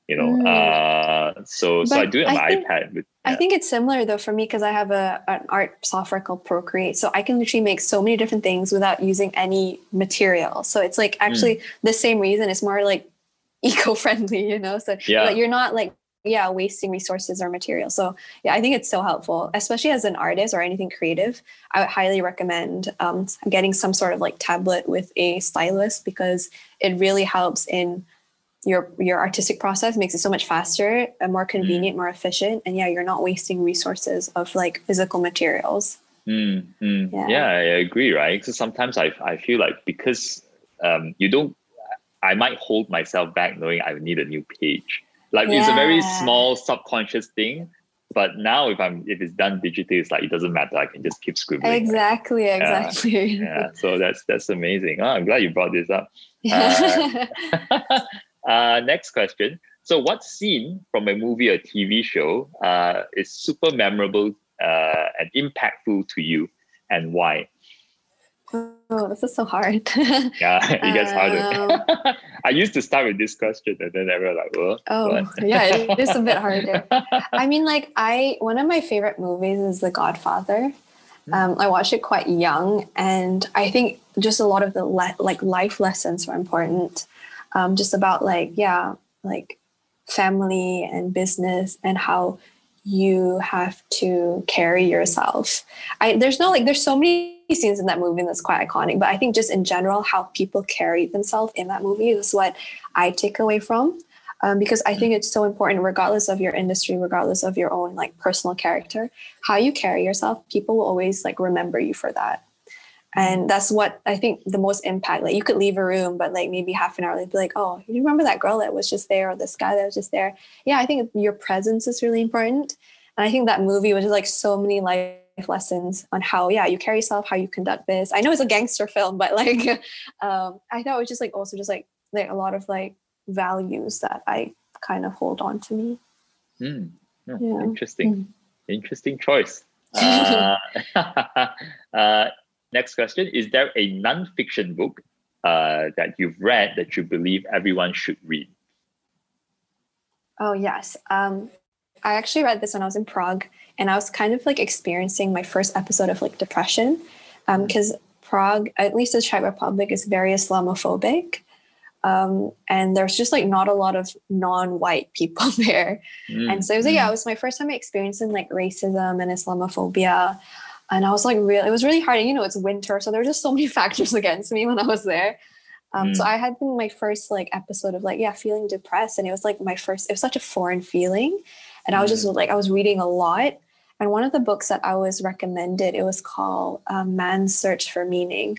you know. Mm. Uh, so, but so I do it on I my think, iPad. With, yeah. I think it's similar though for me because I have a an art software called Procreate, so I can literally make so many different things without using any material. So it's like actually mm. the same reason. It's more like eco-friendly, you know. So yeah. Like you're not like yeah wasting resources or material so yeah i think it's so helpful especially as an artist or anything creative i would highly recommend um, getting some sort of like tablet with a stylus because it really helps in your your artistic process makes it so much faster and more mm. convenient mm. more efficient and yeah you're not wasting resources of like physical materials mm, mm. Yeah. yeah. i agree right because sometimes I, I feel like because um, you don't i might hold myself back knowing i need a new page like yeah. it's a very small subconscious thing. But now if I'm if it's done digitally, it's like it doesn't matter. I can just keep scribbling. Exactly, right? exactly. Yeah. yeah. So that's that's amazing. Oh, I'm glad you brought this up. Uh, uh, next question. So, what scene from a movie or TV show uh, is super memorable uh, and impactful to you, and why? Oh, this is so hard. yeah, it gets harder. Um, I used to start with this question and then everyone like, well, oh, yeah, it is a bit harder. I mean, like, I one of my favorite movies is The Godfather. Hmm. Um, I watched it quite young, and I think just a lot of the le- like life lessons were important. Um, just about like yeah, like family and business and how you have to carry yourself. I there's no like there's so many scenes in that movie that's quite iconic, but I think just in general how people carry themselves in that movie is what I take away from. Um, because I think it's so important, regardless of your industry, regardless of your own like personal character, how you carry yourself, people will always like remember you for that. And that's what I think the most impact. Like you could leave a room, but like maybe half an hour, they'd be like, "Oh, you remember that girl that was just there, or this guy that was just there?" Yeah, I think your presence is really important. And I think that movie was just like so many life lessons on how, yeah, you carry yourself, how you conduct this. I know it's a gangster film, but like, um, I thought it was just like also just like like a lot of like values that I kind of hold on to me. Mm. Yeah. Interesting. Mm. Interesting choice. Uh, uh, next question Is there a non-fiction book uh, that you've read that you believe everyone should read? Oh, yes. Um, I actually read this when I was in Prague and I was kind of like experiencing my first episode of like depression because um, Prague, at least the Czech Republic, is very Islamophobic. Um, and there's just like not a lot of non-white people there. Mm, and so it was like, yeah, mm. it was my first time experiencing like racism and Islamophobia. And I was like, real, it was really hard. And, you know, it's winter. So there were just so many factors against me when I was there. Um, mm. So I had been my first like episode of like, yeah, feeling depressed. And it was like my first, it was such a foreign feeling. And. I was just mm. like, I was reading a lot. And one of the books that I was recommended, it was called um, Man's Search for Meaning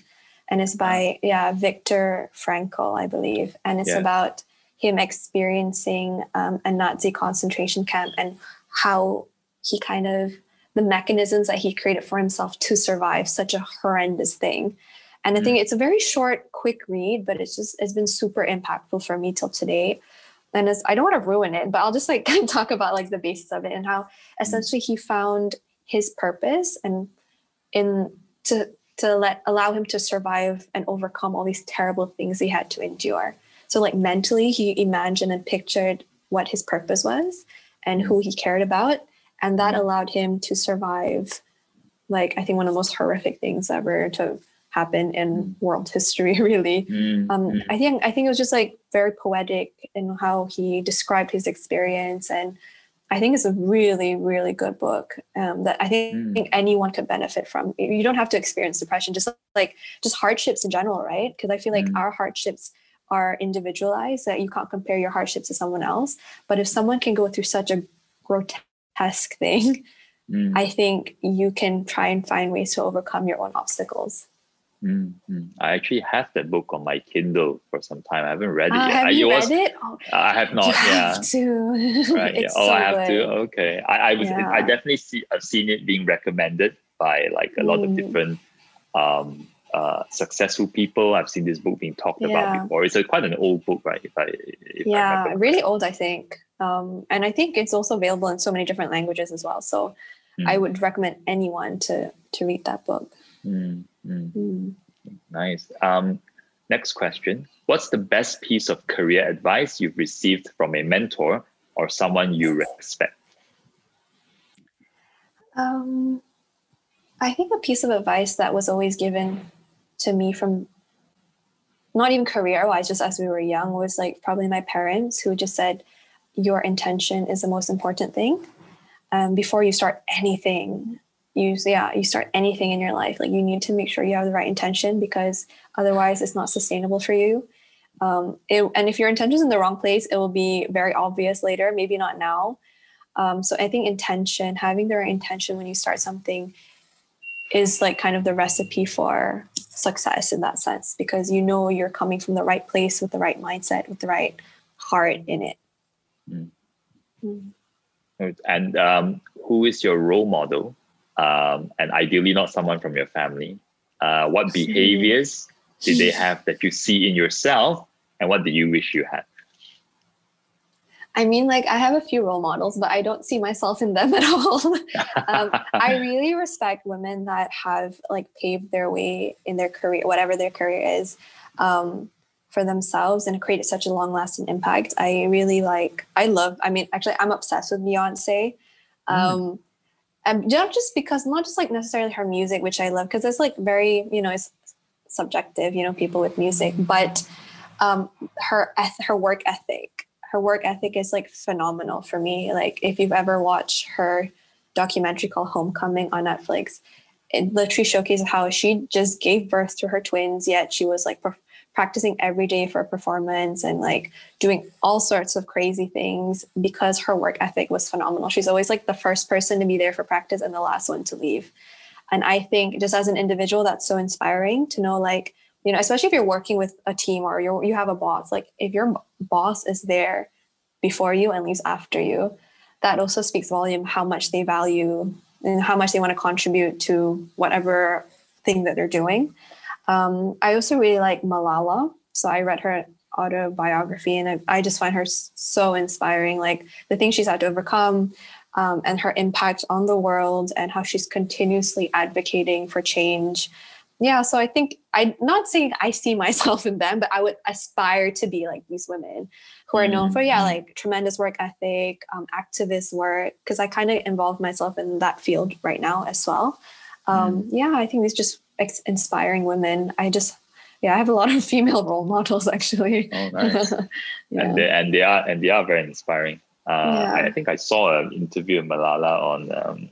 and it's by yeah Viktor Frankl, I believe, and it's yeah. about him experiencing um, a Nazi concentration camp and how he kind of the mechanisms that he created for himself to survive such a horrendous thing. And I think mm. it's a very short, quick read, but it's just it's been super impactful for me till today. And as I don't want to ruin it, but I'll just like talk about like the basis of it and how mm. essentially he found his purpose and in to to let allow him to survive and overcome all these terrible things he had to endure. So like mentally he imagined and pictured what his purpose was and who he cared about and that allowed him to survive like I think one of the most horrific things ever to happen in world history really mm-hmm. um, i think i think it was just like very poetic in how he described his experience and I think it's a really, really good book um, that I think, mm. think, anyone could benefit from. You don't have to experience depression, just like just hardships in general, right? Because I feel like mm. our hardships are individualized, that you can't compare your hardships to someone else. But if someone can go through such a grotesque thing, mm. I think you can try and find ways to overcome your own obstacles. Mm-hmm. I actually have that book on my Kindle for some time. I haven't read it uh, yet. Have I, you was, read it? Oh, I have not. You yeah. Have to. right. Yeah. Oh, so I have good. to. Okay. I, I was. Yeah. I definitely see. I've seen it being recommended by like a lot mm. of different um, uh, successful people. I've seen this book being talked yeah. about before. It's a, quite an old book, right? If I if yeah, I really old, I think. Um, and I think it's also available in so many different languages as well. So mm. I would recommend anyone to to read that book. Mm. Mm. mm. Nice. Um, next question. What's the best piece of career advice you've received from a mentor or someone you respect? Um, I think a piece of advice that was always given to me from not even career wise, just as we were young, was like probably my parents who just said, Your intention is the most important thing. Um, before you start anything, you yeah you start anything in your life like you need to make sure you have the right intention because otherwise it's not sustainable for you um, it, and if your intention is in the wrong place it will be very obvious later maybe not now um, so i think intention having the right intention when you start something is like kind of the recipe for success in that sense because you know you're coming from the right place with the right mindset with the right heart in it mm. Mm. and um, who is your role model um, and ideally not someone from your family. Uh, what behaviors did they have that you see in yourself, and what do you wish you had? I mean, like I have a few role models, but I don't see myself in them at all. um, I really respect women that have like paved their way in their career, whatever their career is, um, for themselves and created such a long lasting impact. I really like. I love. I mean, actually, I'm obsessed with Beyonce. Mm. Um, mm and not just because not just like necessarily her music which i love because it's like very you know it's subjective you know people with music but um her her work ethic her work ethic is like phenomenal for me. Like if you've ever watched her documentary called homecoming on netflix it literally showcases how she just gave birth to her twins yet she was like practicing every day for a performance and like doing all sorts of crazy things because her work ethic was phenomenal. She's always like the first person to be there for practice and the last one to leave. And I think just as an individual, that's so inspiring to know like, you know, especially if you're working with a team or you you have a boss, like if your boss is there before you and leaves after you, that also speaks volume how much they value and how much they want to contribute to whatever thing that they're doing. Um, I also really like Malala. So I read her autobiography, and I, I just find her so inspiring. Like the things she's had to overcome, um, and her impact on the world, and how she's continuously advocating for change. Yeah, so I think I'm not saying I see myself in them, but I would aspire to be like these women who are known for yeah mm-hmm. like tremendous work ethic um, activist work because i kind of involve myself in that field right now as well um, yeah i think these just ex- inspiring women i just yeah i have a lot of female role models actually oh nice yeah. and, they, and they are and they are very inspiring uh, yeah. I think I saw an interview with Malala on um,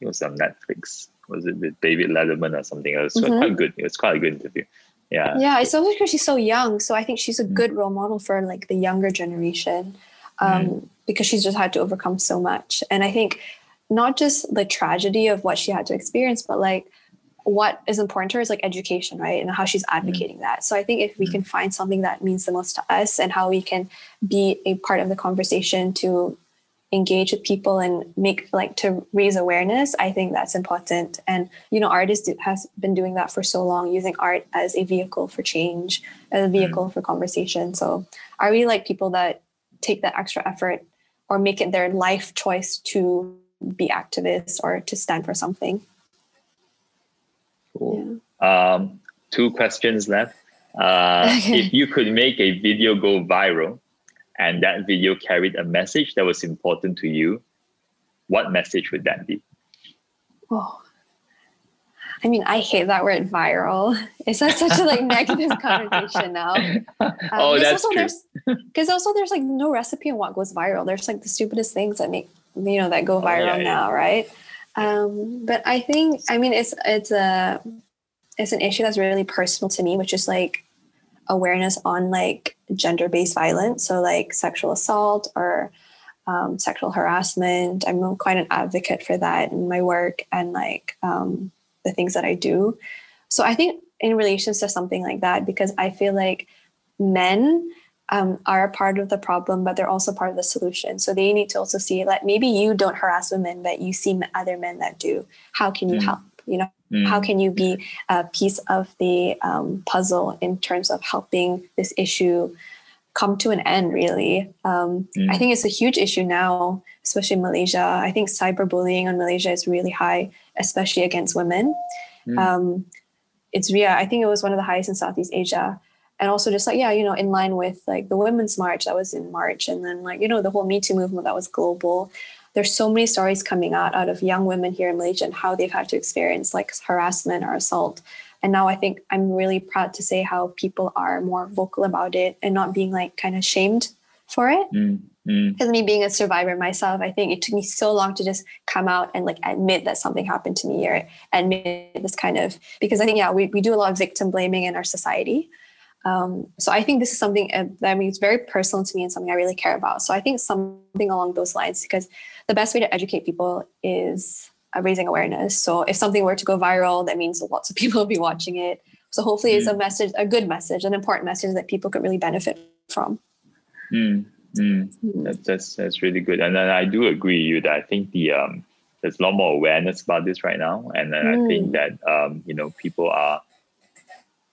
it was on Netflix. Was it with David Letterman or something? It was mm-hmm. quite good. It was quite a good interview yeah yeah it's also because she's so young so i think she's a mm. good role model for like the younger generation um, mm. because she's just had to overcome so much and i think not just the tragedy of what she had to experience but like what is important to her is like education right and how she's mm. advocating mm. that so i think if we mm. can find something that means the most to us and how we can be a part of the conversation to engage with people and make like to raise awareness i think that's important and you know artists has been doing that for so long using art as a vehicle for change as a vehicle mm. for conversation so are we like people that take that extra effort or make it their life choice to be activists or to stand for something cool yeah. um, two questions left uh, okay. if you could make a video go viral and that video carried a message that was important to you, what message would that be? Oh, I mean, I hate that word viral. It's such a like negative connotation now. Um, oh, that's also, true. Because also there's like no recipe on what goes viral. There's like the stupidest things that make you know that go viral oh, yeah, now, yeah. right? Um, but I think I mean it's it's a it's an issue that's really personal to me, which is like awareness on like gender based violence, so like sexual assault or um, sexual harassment. I'm quite an advocate for that in my work and like um, the things that I do. So I think in relations to something like that, because I feel like men um, are a part of the problem, but they're also part of the solution. So they need to also see like maybe you don't harass women, but you see other men that do. How can you mm. help? You know, Mm. How can you be a piece of the um, puzzle in terms of helping this issue come to an end, really? Um, mm. I think it's a huge issue now, especially in Malaysia. I think cyberbullying in Malaysia is really high, especially against women. Mm. Um, it's yeah, I think it was one of the highest in Southeast Asia. And also just like, yeah, you know, in line with like the women's march that was in March and then like, you know, the whole Me Too movement that was global there's so many stories coming out out of young women here in Malaysia and how they've had to experience like harassment or assault. And now I think I'm really proud to say how people are more vocal about it and not being like kind of shamed for it. Mm, because mm. me being a survivor myself, I think it took me so long to just come out and like admit that something happened to me or admit this kind of because I think yeah we, we do a lot of victim blaming in our society. Um, so I think this is something uh, that I mean it's very personal to me and something I really care about. So I think something along those lines because the best way to educate people is uh, raising awareness. So if something were to go viral, that means lots of people will be watching it. So hopefully, mm. it's a mm. message, a good message, an important message that people could really benefit from. Mm. Mm. That's, that's that's really good, and then I do agree with you that I think the um, there's a lot more awareness about this right now, and then I think mm. that um, you know people are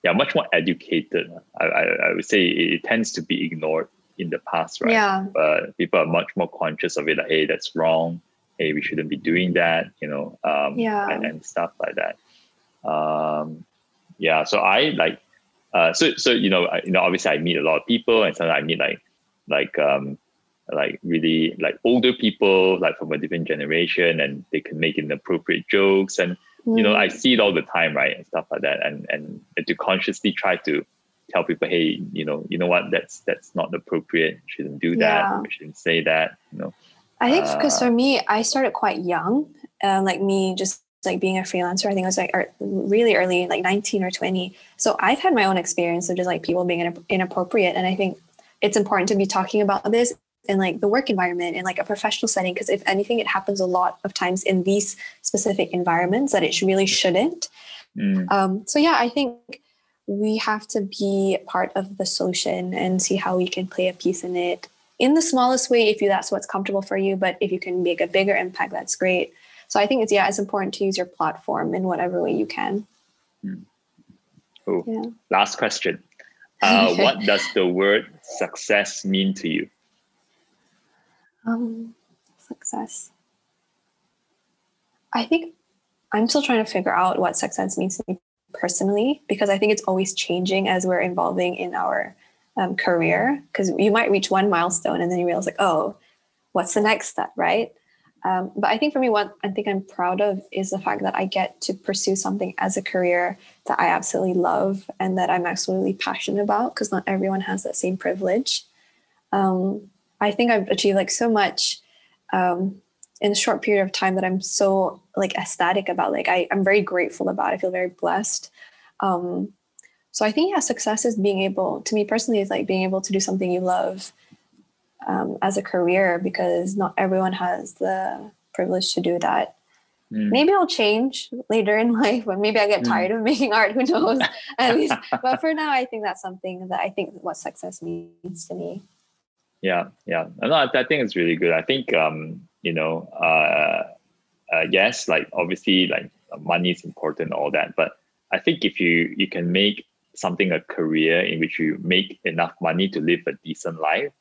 yeah much more educated. I, I, I would say it tends to be ignored in the past, right? Yeah. But people are much more conscious of it. Like, hey, that's wrong. Hey, we shouldn't be doing that. You know. Um, yeah. And, and stuff like that. Um, yeah. So I like. Uh, so so you know I, you know obviously I meet a lot of people and sometimes I meet like like um like really like older people like from a different generation and they can make inappropriate jokes and mm. you know I mm. see it all the time right and stuff like that and and to consciously try to tell people, hey, you know, you know what, that's that's not appropriate. You shouldn't do that. Yeah. You shouldn't say that. You know. I think because uh, for me, I started quite young. Uh, like me, just like being a freelancer, I think I was like really early, like 19 or 20. So I've had my own experience of just like people being inappropriate, and I think it's important to be talking about this in like the work environment in like a professional setting because if anything it happens a lot of times in these specific environments that it really shouldn't mm. um, so yeah i think we have to be part of the solution and see how we can play a piece in it in the smallest way if you that's what's comfortable for you but if you can make a bigger impact that's great so i think it's yeah it's important to use your platform in whatever way you can mm. yeah. last question uh, what does the word success mean to you? Um, success. I think I'm still trying to figure out what success means to me personally because I think it's always changing as we're evolving in our um, career. Because you might reach one milestone and then you realize, like, oh, what's the next step, right? Um, but I think for me, what I think I'm proud of is the fact that I get to pursue something as a career that I absolutely love and that I'm absolutely passionate about because not everyone has that same privilege. Um, I think I've achieved like so much um, in a short period of time that I'm so like ecstatic about. Like I, I'm very grateful about. I feel very blessed. Um, so I think yeah, success is being able to me personally is like being able to do something you love um, as a career because not everyone has the privilege to do that. Mm. Maybe I'll change later in life when maybe I get mm. tired of making art. Who knows? At least, but for now, I think that's something that I think what success means to me. Yeah, yeah. No, I, I think it's really good. I think um, you know, uh, uh, yes, like obviously, like money is important, all that. But I think if you you can make something a career in which you make enough money to live a decent life,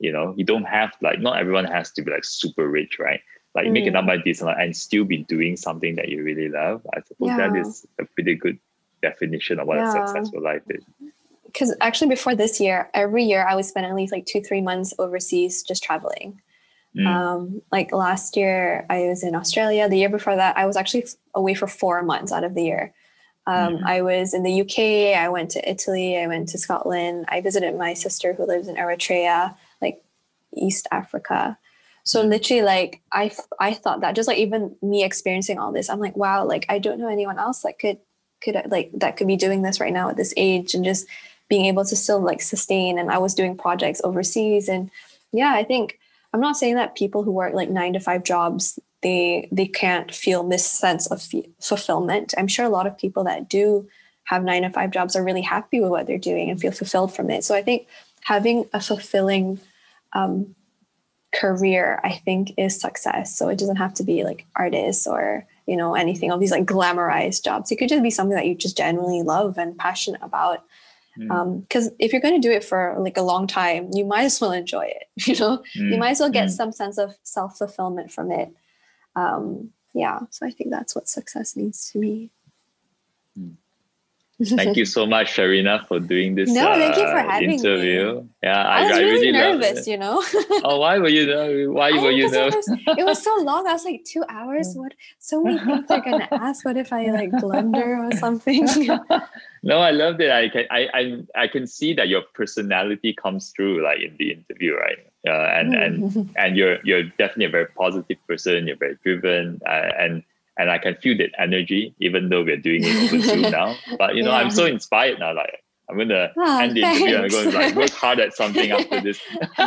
you know you don't have like not everyone has to be like super rich right like mm. make enough money decent and still be doing something that you really love i suppose yeah. that is a pretty good definition of what yeah. a successful life is because actually before this year every year i would spend at least like two three months overseas just traveling mm. um, like last year i was in australia the year before that i was actually away for four months out of the year um, mm. I was in the UK. I went to Italy. I went to Scotland. I visited my sister who lives in Eritrea. Like East Africa. So mm. literally, like I, I thought that just like even me experiencing all this, I'm like, wow, like I don't know anyone else that could, could like that could be doing this right now at this age and just being able to still like sustain. And I was doing projects overseas, and yeah, I think I'm not saying that people who work like nine to five jobs they they can't feel this sense of f- fulfillment. I'm sure a lot of people that do have nine to five jobs are really happy with what they're doing and feel fulfilled from it. So I think having a fulfilling um, career i think is success so it doesn't have to be like artists or you know anything of these like glamorized jobs it could just be something that you just genuinely love and passionate about because mm. um, if you're going to do it for like a long time you might as well enjoy it you know mm. you might as well get mm. some sense of self-fulfillment from it um, yeah so i think that's what success means to me. Thank you so much, Sharina, for doing this. No, thank you for uh, having interview. Me. Yeah, I, I was I really, really nervous. You know. oh, why were you nervous? Why were you nervous? It was, it was so long. I was like, two hours. What? So many things they're gonna ask. What if I like blunder or something? no, I loved it. I can I, I I can see that your personality comes through like in the interview, right? Uh, and and and you're you're definitely a very positive person. You're very driven, uh, and and I can feel that energy, even though we're doing it over Zoom now. But you know, yeah. I'm so inspired now. Like I'm gonna oh, end the interview and to like work hard at something after this.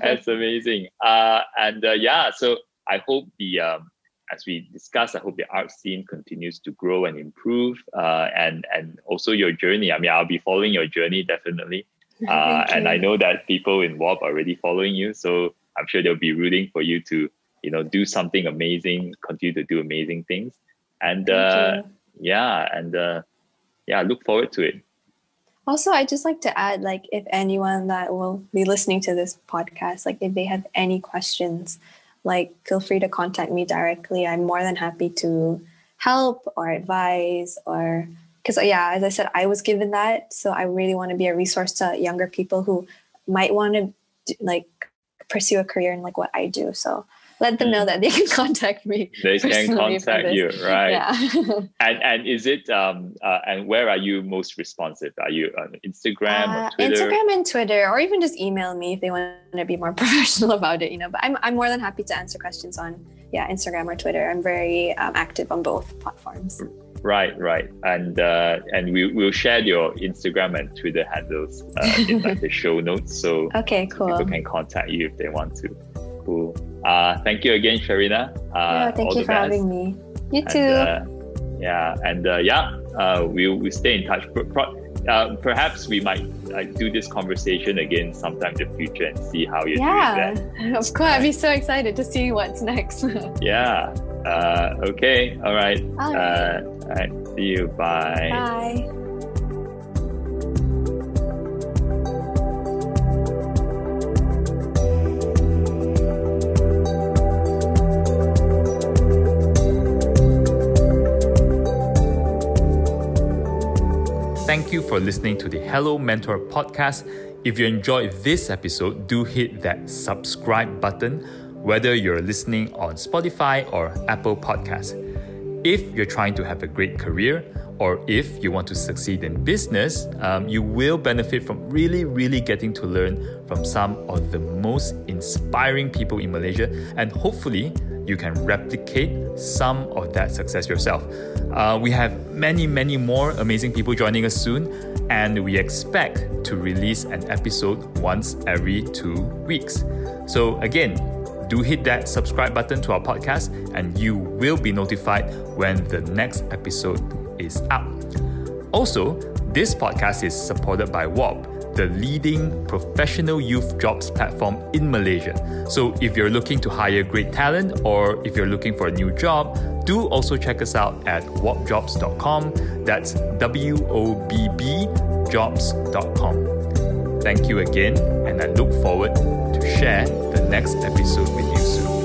That's amazing. Uh, and uh, yeah, so I hope the um, as we discussed, I hope the art scene continues to grow and improve. Uh, and and also your journey. I mean, I'll be following your journey definitely. Uh, and I know that people in WOBB are already following you, so I'm sure they'll be rooting for you to you know do something amazing continue to do amazing things. And uh, yeah and uh, yeah look forward to it. Also i just like to add like if anyone that will be listening to this podcast like if they have any questions like feel free to contact me directly. I'm more than happy to help or advise or because yeah as i said i was given that. So i really want to be a resource to younger people who might want to like pursue a career in like what i do. So let them know mm. that they can contact me. They can contact you, right? Yeah. and and is it um uh, and where are you most responsive? Are you on Instagram uh, or Twitter? Instagram and Twitter, or even just email me if they want to be more professional about it. You know, but I'm I'm more than happy to answer questions on yeah Instagram or Twitter. I'm very um, active on both platforms. Right, right, and uh, and we will share your Instagram and Twitter handles uh, in like the show notes, so okay, cool. People can contact you if they want to. Cool. Uh, thank you again, Sharina. Uh, yeah, thank you for best. having me. You too. And, uh, yeah, and uh, yeah, uh, we'll, we'll stay in touch. Uh, perhaps we might do this conversation again sometime in the future and see how you're yeah, doing. Yeah, of course. I'd be so excited to see what's next. yeah. okay. All right. All right. all right. See you. Bye. Bye. Thank you for listening to the Hello Mentor podcast. If you enjoyed this episode, do hit that subscribe button, whether you're listening on Spotify or Apple Podcasts. If you're trying to have a great career, or if you want to succeed in business, um, you will benefit from really, really getting to learn from some of the most inspiring people in Malaysia, and hopefully, you can replicate some of that success yourself. Uh, we have many, many more amazing people joining us soon, and we expect to release an episode once every two weeks. So, again, do hit that subscribe button to our podcast, and you will be notified when the next episode is up. Also, this podcast is supported by WOBB the leading professional youth jobs platform in Malaysia. So if you're looking to hire great talent or if you're looking for a new job, do also check us out at wobbjobs.com. That's W O B B jobs.com. Thank you again, and I look forward to share the next episode with you soon.